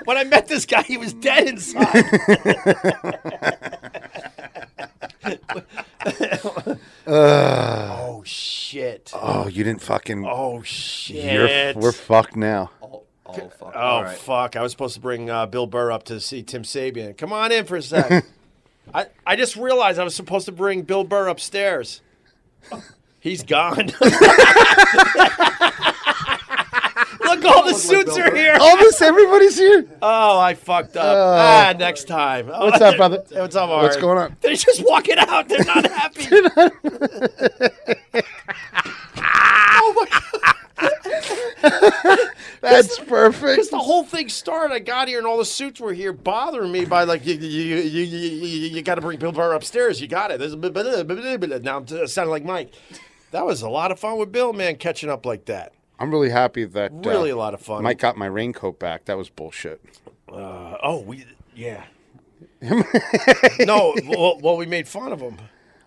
when I met this guy, he was dead inside. oh, shit. oh, you didn't fucking. Oh, shit. You're, we're fucked now. Oh, oh fuck. Oh All right. fuck! I was supposed to bring uh, Bill Burr up to see Tim Sabian. Come on in for a sec. [LAUGHS] I I just realized I was supposed to bring Bill Burr upstairs. He's gone. [LAUGHS] Look, all the suits are here. Almost everybody's here. Oh, I fucked up. ah, next time. Oh, What's up, brother? What's up, What's going on? They're just walking out. They're not [LAUGHS] happy. That's perfect. Because the whole thing started, I got here and all the suits were here bothering me by like you you you, you, you, you got to bring Bill Burr upstairs. You got it. There's a now I'm sounding like Mike. That was a lot of fun with Bill, man, catching up like that. I'm really happy that uh, Really a lot of fun. Mike got my raincoat back. That was bullshit. Uh, oh, we yeah. [LAUGHS] no, well, well, we made fun of him.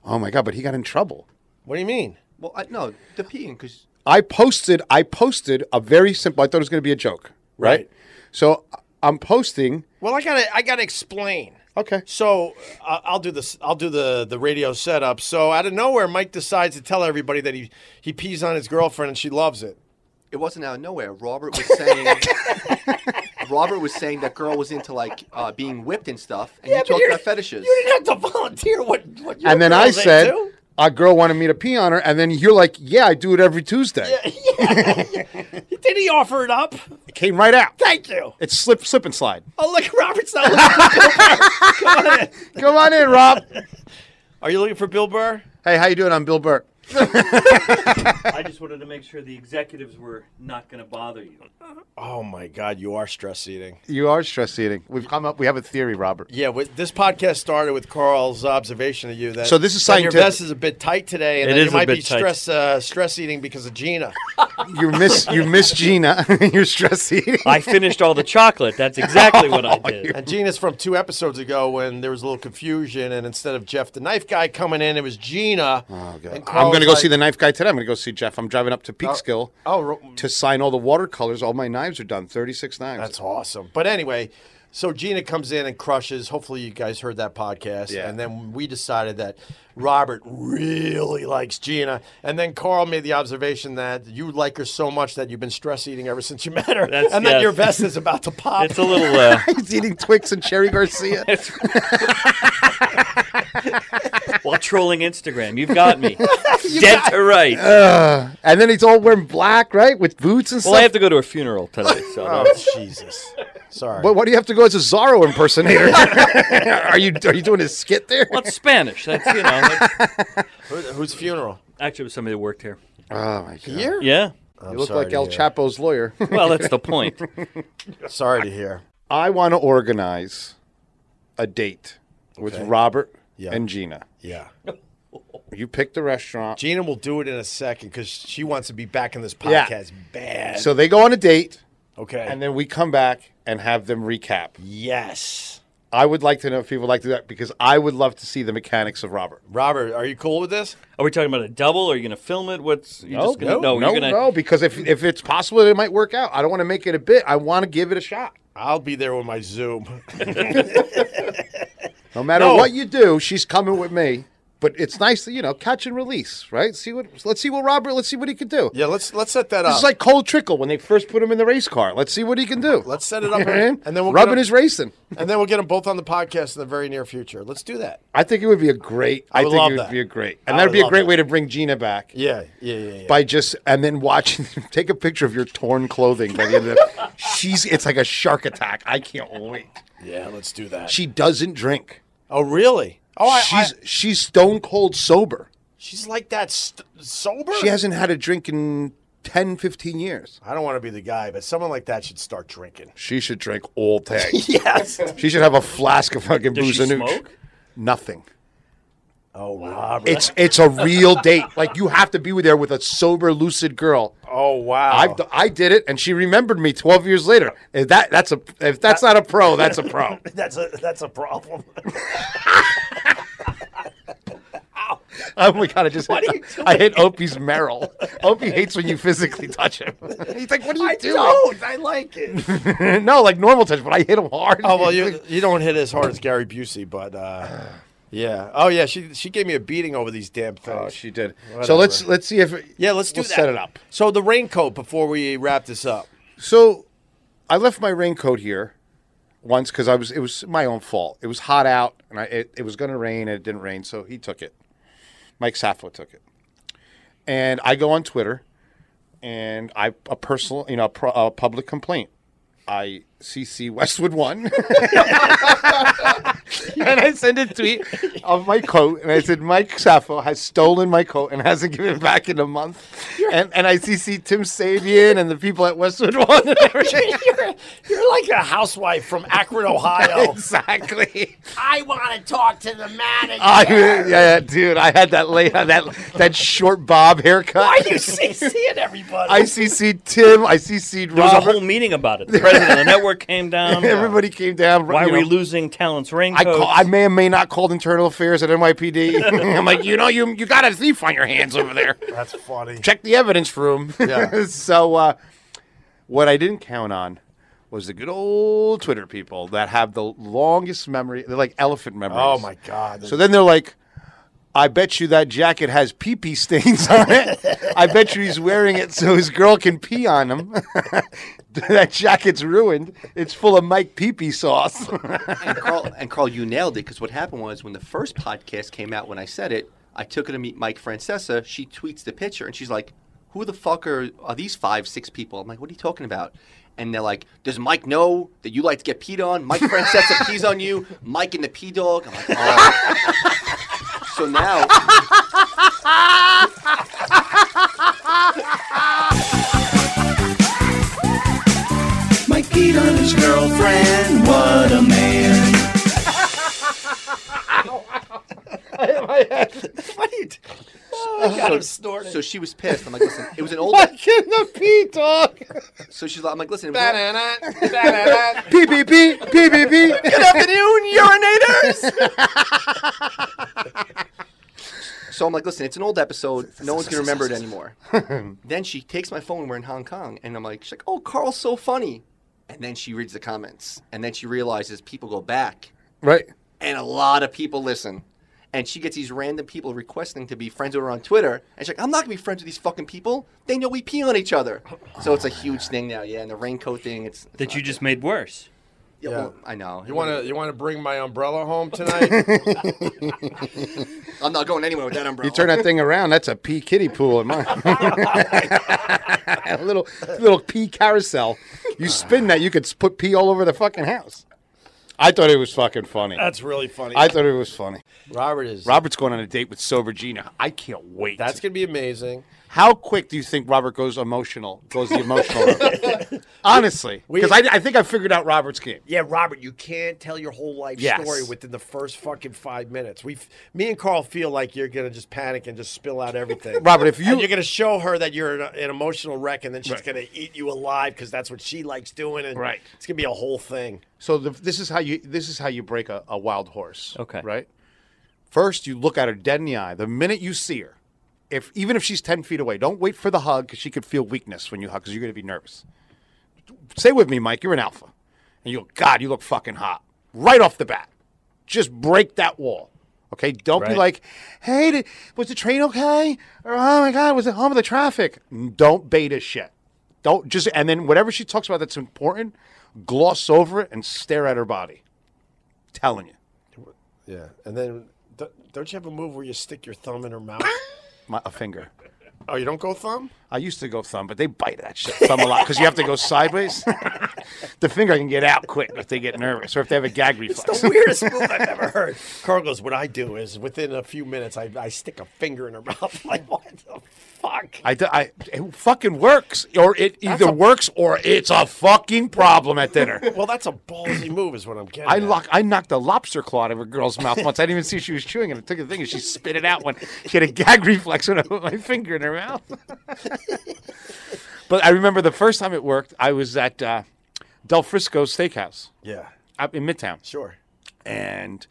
Oh my god! But he got in trouble. What do you mean? Well, I, no, the peeing because I posted. I posted a very simple. I thought it was going to be a joke, right? Right. So I'm posting. Well, I gotta I gotta explain. Okay. So uh, I'll do this. I'll do the the radio setup. So out of nowhere, Mike decides to tell everybody that he he pees on his girlfriend and she loves it. it wasn't out of nowhere. Robert was saying. [LAUGHS] Robert was saying that girl was into like uh, being whipped and stuff, and you but talked about fetishes. You didn't have to volunteer what what your and then I said, into. A girl wanted me to pee on her, and then you're like, "Yeah, I do it every Tuesday." [LAUGHS] Did he offer it up? It came right out. Thank you. It's slip, slip and slide. Oh, look, Robert's not looking for Bill Burr. [LAUGHS] Come on in. Come on in, Rob. Are you looking for Bill Burr? hey, how you doing? I'm Bill Burr. [LAUGHS] I just wanted to make sure the executives were not going to bother you. Oh my God, you are stress eating. You are stress eating. We've come up. We have a theory, Robert. Yeah, with, this podcast started with Carl's observation of you that So this is that your scientific. vest is a bit tight today, and It that is you a might bit be tight. stress uh, stress eating because of Gina. [LAUGHS] You miss. You miss Gina. [LAUGHS] You're stress eating. I finished all the chocolate. That's exactly what I [LAUGHS] did. And Gina's from two episodes ago when there was a little confusion, and instead of Jeff the knife guy coming in, it was Gina. Oh, God. I'm going to go see the knife guy today. I'm going to go see Jeff. I'm driving up to Peekskill oh, oh, ro- to sign all the watercolors. All my knives are done. 36 knives. That's awesome. But anyway, so Gina comes in and crushes. Hopefully, you guys heard that podcast. Yeah. And then we decided that Robert really likes Gina. And then Carl made the observation that you like her so much that you've been stress eating ever since you met her, That's- and that your vest is about to pop. It's a little. Uh, [LAUGHS] He's eating Twix and Cherry Garcia. [LAUGHS] while trolling Instagram, you've got me [LAUGHS] dead to right. and then he's all wearing black, right, with boots and stuff. well, I have to go to a funeral today, so oh, Jesus. Sorry. But why do you have to go as a Zorro impersonator? [LAUGHS] [LAUGHS] are you are you doing a skit there? well, it's Spanish. That's you know. That's, Who, whose funeral? actually, it was somebody that worked here. Oh my god! Here? Yeah. You look like El hear. Chapo's lawyer. [LAUGHS] Well, that's the point. Sorry to hear. I want to organize a date with Robert Yeah. and Gina. Yeah. You pick the restaurant. Gina will do it in a second because she wants to be back in this Yeah. podcast bad. So they go on a date, okay. and then we come back and have them recap. yes. I would like to know if people like to do that because I would love to see the mechanics of Robert. Robert, are you cool with this? Are we talking about a double? Are you going to film it? What's you just gonna, no, you're gonna, no, because if if it's possible, it might work out. I don't want to make it a bit. I want to give it a shot. I'll be there with my Zoom. [LAUGHS] [LAUGHS] No matter No. what you do, she's coming with me. But it's nice to you know catch and release, right? See what let's see what Robert. Let's see what he can do. yeah, let's let's set that This up. is like Cole Trickle when they first put him in the race car. Let's see what he can do. Let's set it up, You know what I mean? and then we'll rubbing get his racing. and then we'll get them both on the podcast in the very near future. Let's do that. I think it would be a great. I, I think love it would that. be a great, and that'd be a great that. way to bring Gina back. Yeah, yeah, yeah. yeah. By just and then watching, [LAUGHS] take a picture of your torn clothing by the end of the. She's. It's like a shark attack. I can't wait. yeah, let's do that. She doesn't drink. oh, really? Oh, I, she's I, she's stone cold sober. she's like that st- sober. She hasn't had a drink in 10, 15 years. I don't want to be the guy, but someone like that should start drinking. She should drink all day. [LAUGHS] Yes. she should have a flask of fucking Does booze she and smoke? Nothing. Oh, Robert. It's it's a real date. Like you have to be there with a sober, lucid girl. oh wow. I I did it, and she remembered me 12 years later. If that that's a if that's not a pro, that's a pro. [LAUGHS] that's a that's a problem. [LAUGHS] Oh my god! I just hit, I hit Opie's Merrill. Opie hates when you physically touch him. [LAUGHS] He's like, "What are you I doing?" don't. I like it. no, like normal touch, but I hit him hard. oh well, you you don't hit as hard as Gary Busey, but uh, yeah. Oh yeah, she she gave me a beating over these damn oh, things. Oh, she did. So let's let's see if yeah, let's do we'll that. set it up. So the raincoat before we wrap this up. So I left my raincoat here once because I was it was my own fault. It was hot out and I it, it was going to rain and it didn't rain, so he took it. Mike Saffo took it, and I go on Twitter, and I a personal you know a, pro, a public complaint. I CC Westwood one, [LAUGHS] and I send a tweet of my coat, and I said Mike Saffo has stolen my coat and hasn't given it back in a month, and and I CC Tim Sabian and the people at Westwood [LAUGHS] one. And everything. [LAUGHS] you're, you're like a housewife from Akron, Ohio. exactly. I want to talk to the manager. I, yeah, yeah, dude, I had that lay uh, that that short bob haircut. Why are you CCing everybody? I CC'd Tim. I CC'd There was a whole meeting about it. The president of the network came down. [LAUGHS] Everybody came down. Why you are we know. losing talents I call, I may or may not called internal affairs at NYPD. [LAUGHS] I'm like, you know, you you got a thief on your hands over there. [LAUGHS] That's funny. Check the evidence room. Yeah. so uh, what I didn't count on was the good old Twitter people that have the longest memory. They're like elephant memories. Oh my God. So then they're like, I bet you that jacket has pee pee stains on it. I bet you he's wearing it so his girl can pee on him. [LAUGHS] that jacket's ruined. It's full of Mike pee pee sauce. and Carl, and Carl, you nailed it because what happened was when the first podcast came out, when I said it, I took it to meet Mike Francesa. She tweets the picture and she's like, "Who the fuck are are these five, six people?" I'm like, "What are you talking about?" And they're like, "Does Mike know that you like to get peed on? Mike Francesa [LAUGHS] pees on you. Mike and the pee dog." I'm like, "Oh." So now, [LAUGHS] Mike peed on his girlfriend. What a man. [LAUGHS] what are you? T- oh, God, I'm snorting. so she was pissed. I'm like, "Listen, it was an old." [LAUGHS] Mike and the pee dog. [LAUGHS] So she's like, "I'm like, listen, it was an old- [LAUGHS] Pee pee pee pee pee pee. Good afternoon, urinators. so I'm like, listen, it's an old episode. No one's gonna remember it anymore. then she takes my phone. We're in Hong Kong, and I'm like, she's like, oh, Carl's so funny. And then she reads the comments, and then she realizes people go back, Right. and a lot of people listen. And she gets these random people requesting to be friends with her on Twitter. And she's like, I'm not gonna be friends with these fucking people. They know we pee on each other. Oh so it's a huge thing now, yeah. And the raincoat thing, it's, it's that you just good. made worse. Yeah, well, I know. You want to you want to bring my umbrella home [LAUGHS] tonight? [LAUGHS] I'm not going anywhere with that umbrella. You turn that thing around, that's a pee kiddie pool in mine. [LAUGHS] a little little pee carousel. You spin that, you could put pee all over the fucking house. I thought it was fucking funny. That's really funny. I thought it was funny. Robert is. Robert's going on a date with sober Gina. I can't wait. That's gonna be amazing. How quick do you think Robert goes emotional? Goes the emotional route? [LAUGHS] Honestly, because I, I think I figured out Robert's game. Yeah, Robert, you can't tell your whole life Yes. story within the first fucking five minutes. We, me and Carl feel like you're gonna just panic and just spill out everything. [LAUGHS] Robert, if you and you're gonna show her that you're an, an emotional wreck, and then she's Right. gonna eat you alive because that's what she likes doing, and Right. it's gonna be a whole thing. So the, this is how you this is how you break a, a wild horse. Okay. Right. First, you look at her dead in the eye. The minute you see her, if even if she's ten feet away, don't wait for the hug because she could feel weakness when you hug because you're going to be nervous. Stay with me, Mike. You're an alpha, and you go, God, you look fucking hot right off the bat. Just break that wall. Okay, don't be like, "Hey, did, was the train okay?" Or "Oh my God, was it home of the traffic?" Don't beta shit. Don't just and then whatever she talks about that's important, gloss over it and stare at her body. telling you, Yeah, and then don't you have a move where you stick your thumb in her mouth? [LAUGHS] my, a finger. oh, you don't go thumb? I used to go thumb, but they bite that shit thumb a lot because you have to go sideways. the finger can get out quick if they get nervous or if they have a gag reflex. It's The weirdest move I've ever heard. Carl goes, what I do is within a few minutes, I, I stick a finger in her mouth. [LAUGHS] like, what the fuck? I, I- it fucking works, or it either a- works or it's a fucking problem at dinner. [LAUGHS] Well, that's a ballsy move, is what I'm getting. I at. lock, I knocked a lobster claw out of a girl's mouth once. I didn't even see she was chewing it. I took the thing and she spit it out when she had a gag [LAUGHS] reflex when I put my finger in her mouth. [LAUGHS] but I remember the first time it worked. I was at uh, Del Frisco Steakhouse Yeah, up in Midtown, sure. and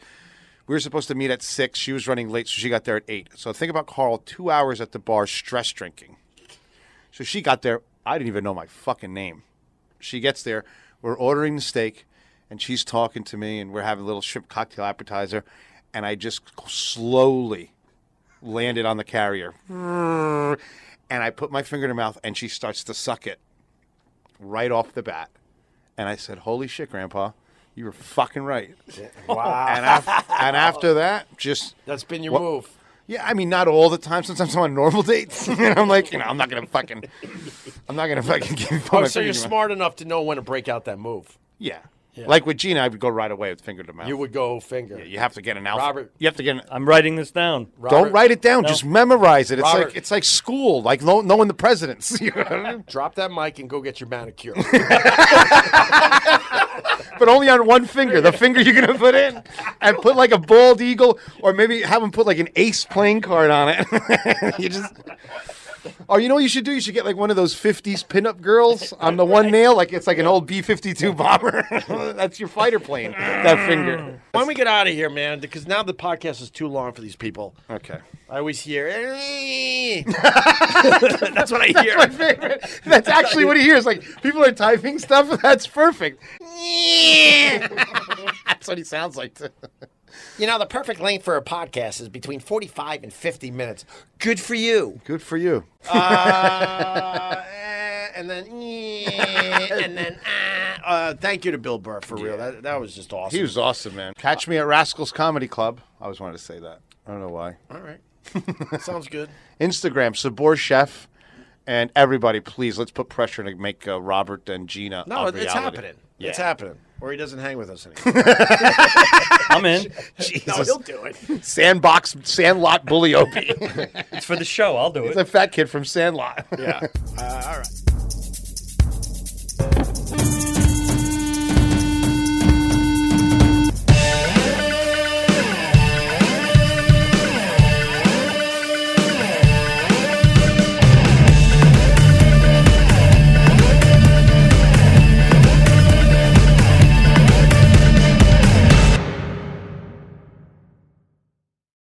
we were supposed to meet at six. She was running late, so she got there at eight. So think about Carl, two hours at the bar, stress drinking. So she got there. I didn't even know my fucking name. She gets there. We're ordering the steak, and she's talking to me, and we're having a little shrimp cocktail appetizer, and I just slowly landed on the carrier, [LAUGHS] and I put my finger in her mouth, and she starts to suck it right off the bat, and I said, "Holy shit, Grandpa." You were fucking right. Wow, [LAUGHS] And, af- and after that, just that's been your What- move. yeah, I mean, not all the time. Sometimes I'm on normal dates, [LAUGHS] and I'm like, you know, I'm not gonna fucking, I'm not gonna fucking give. Oh, my so you're to my- smart enough to know when to break out that move. Yeah. like with Gina, I would go right away with finger to mouth. You would go finger. You have to get an alpha. Robert. you have to get an. I'm writing this down. don't write it down. Just memorize it. It's Robert. like it's like school, like know, knowing the presidents. [LAUGHS] You know what I mean? Drop that mic and go get your manicure. [LAUGHS] but only on one finger. The finger you're gonna put in, and put like a bald eagle, or maybe have them put like an ace playing card on it. [LAUGHS] you just. Oh, you know what you should do? You should get like one of those '50s pinup girls on the one nail, like it's like an old B-52 bomber. [LAUGHS] That's your fighter plane. That finger. Why don't we get out of here, man? Because now the podcast is too long for these people. Okay. I always hear. Eh. That's what I hear. That's My favorite. That's actually what he hears. Like people are typing stuff. That's perfect. [LAUGHS] That's what he sounds like. You know, the perfect length for a podcast is between 45 and 50 minutes. Good for you. Good for you. Uh, [LAUGHS] eh, and then, eh, and then, ah. uh, thank you to Bill Burr for real. That, that was just awesome. He was awesome, man. Catch me at Rascals Comedy Club. I always wanted to say that. I don't know why. All right. [LAUGHS] Sounds good. Instagram, Sabor Chef, and everybody, please let's put pressure to make uh, Robert and Gina. No, a it's reality. happening. Yeah. It's happening. Or he doesn't hang with us anymore. [LAUGHS] I'm in. [LAUGHS] no, he'll do it. Sandbox, Sandlot Bully Opie. It's for the show. I'll do it. He's a fat kid from Sandlot. Yeah. [LAUGHS] Uh, all right.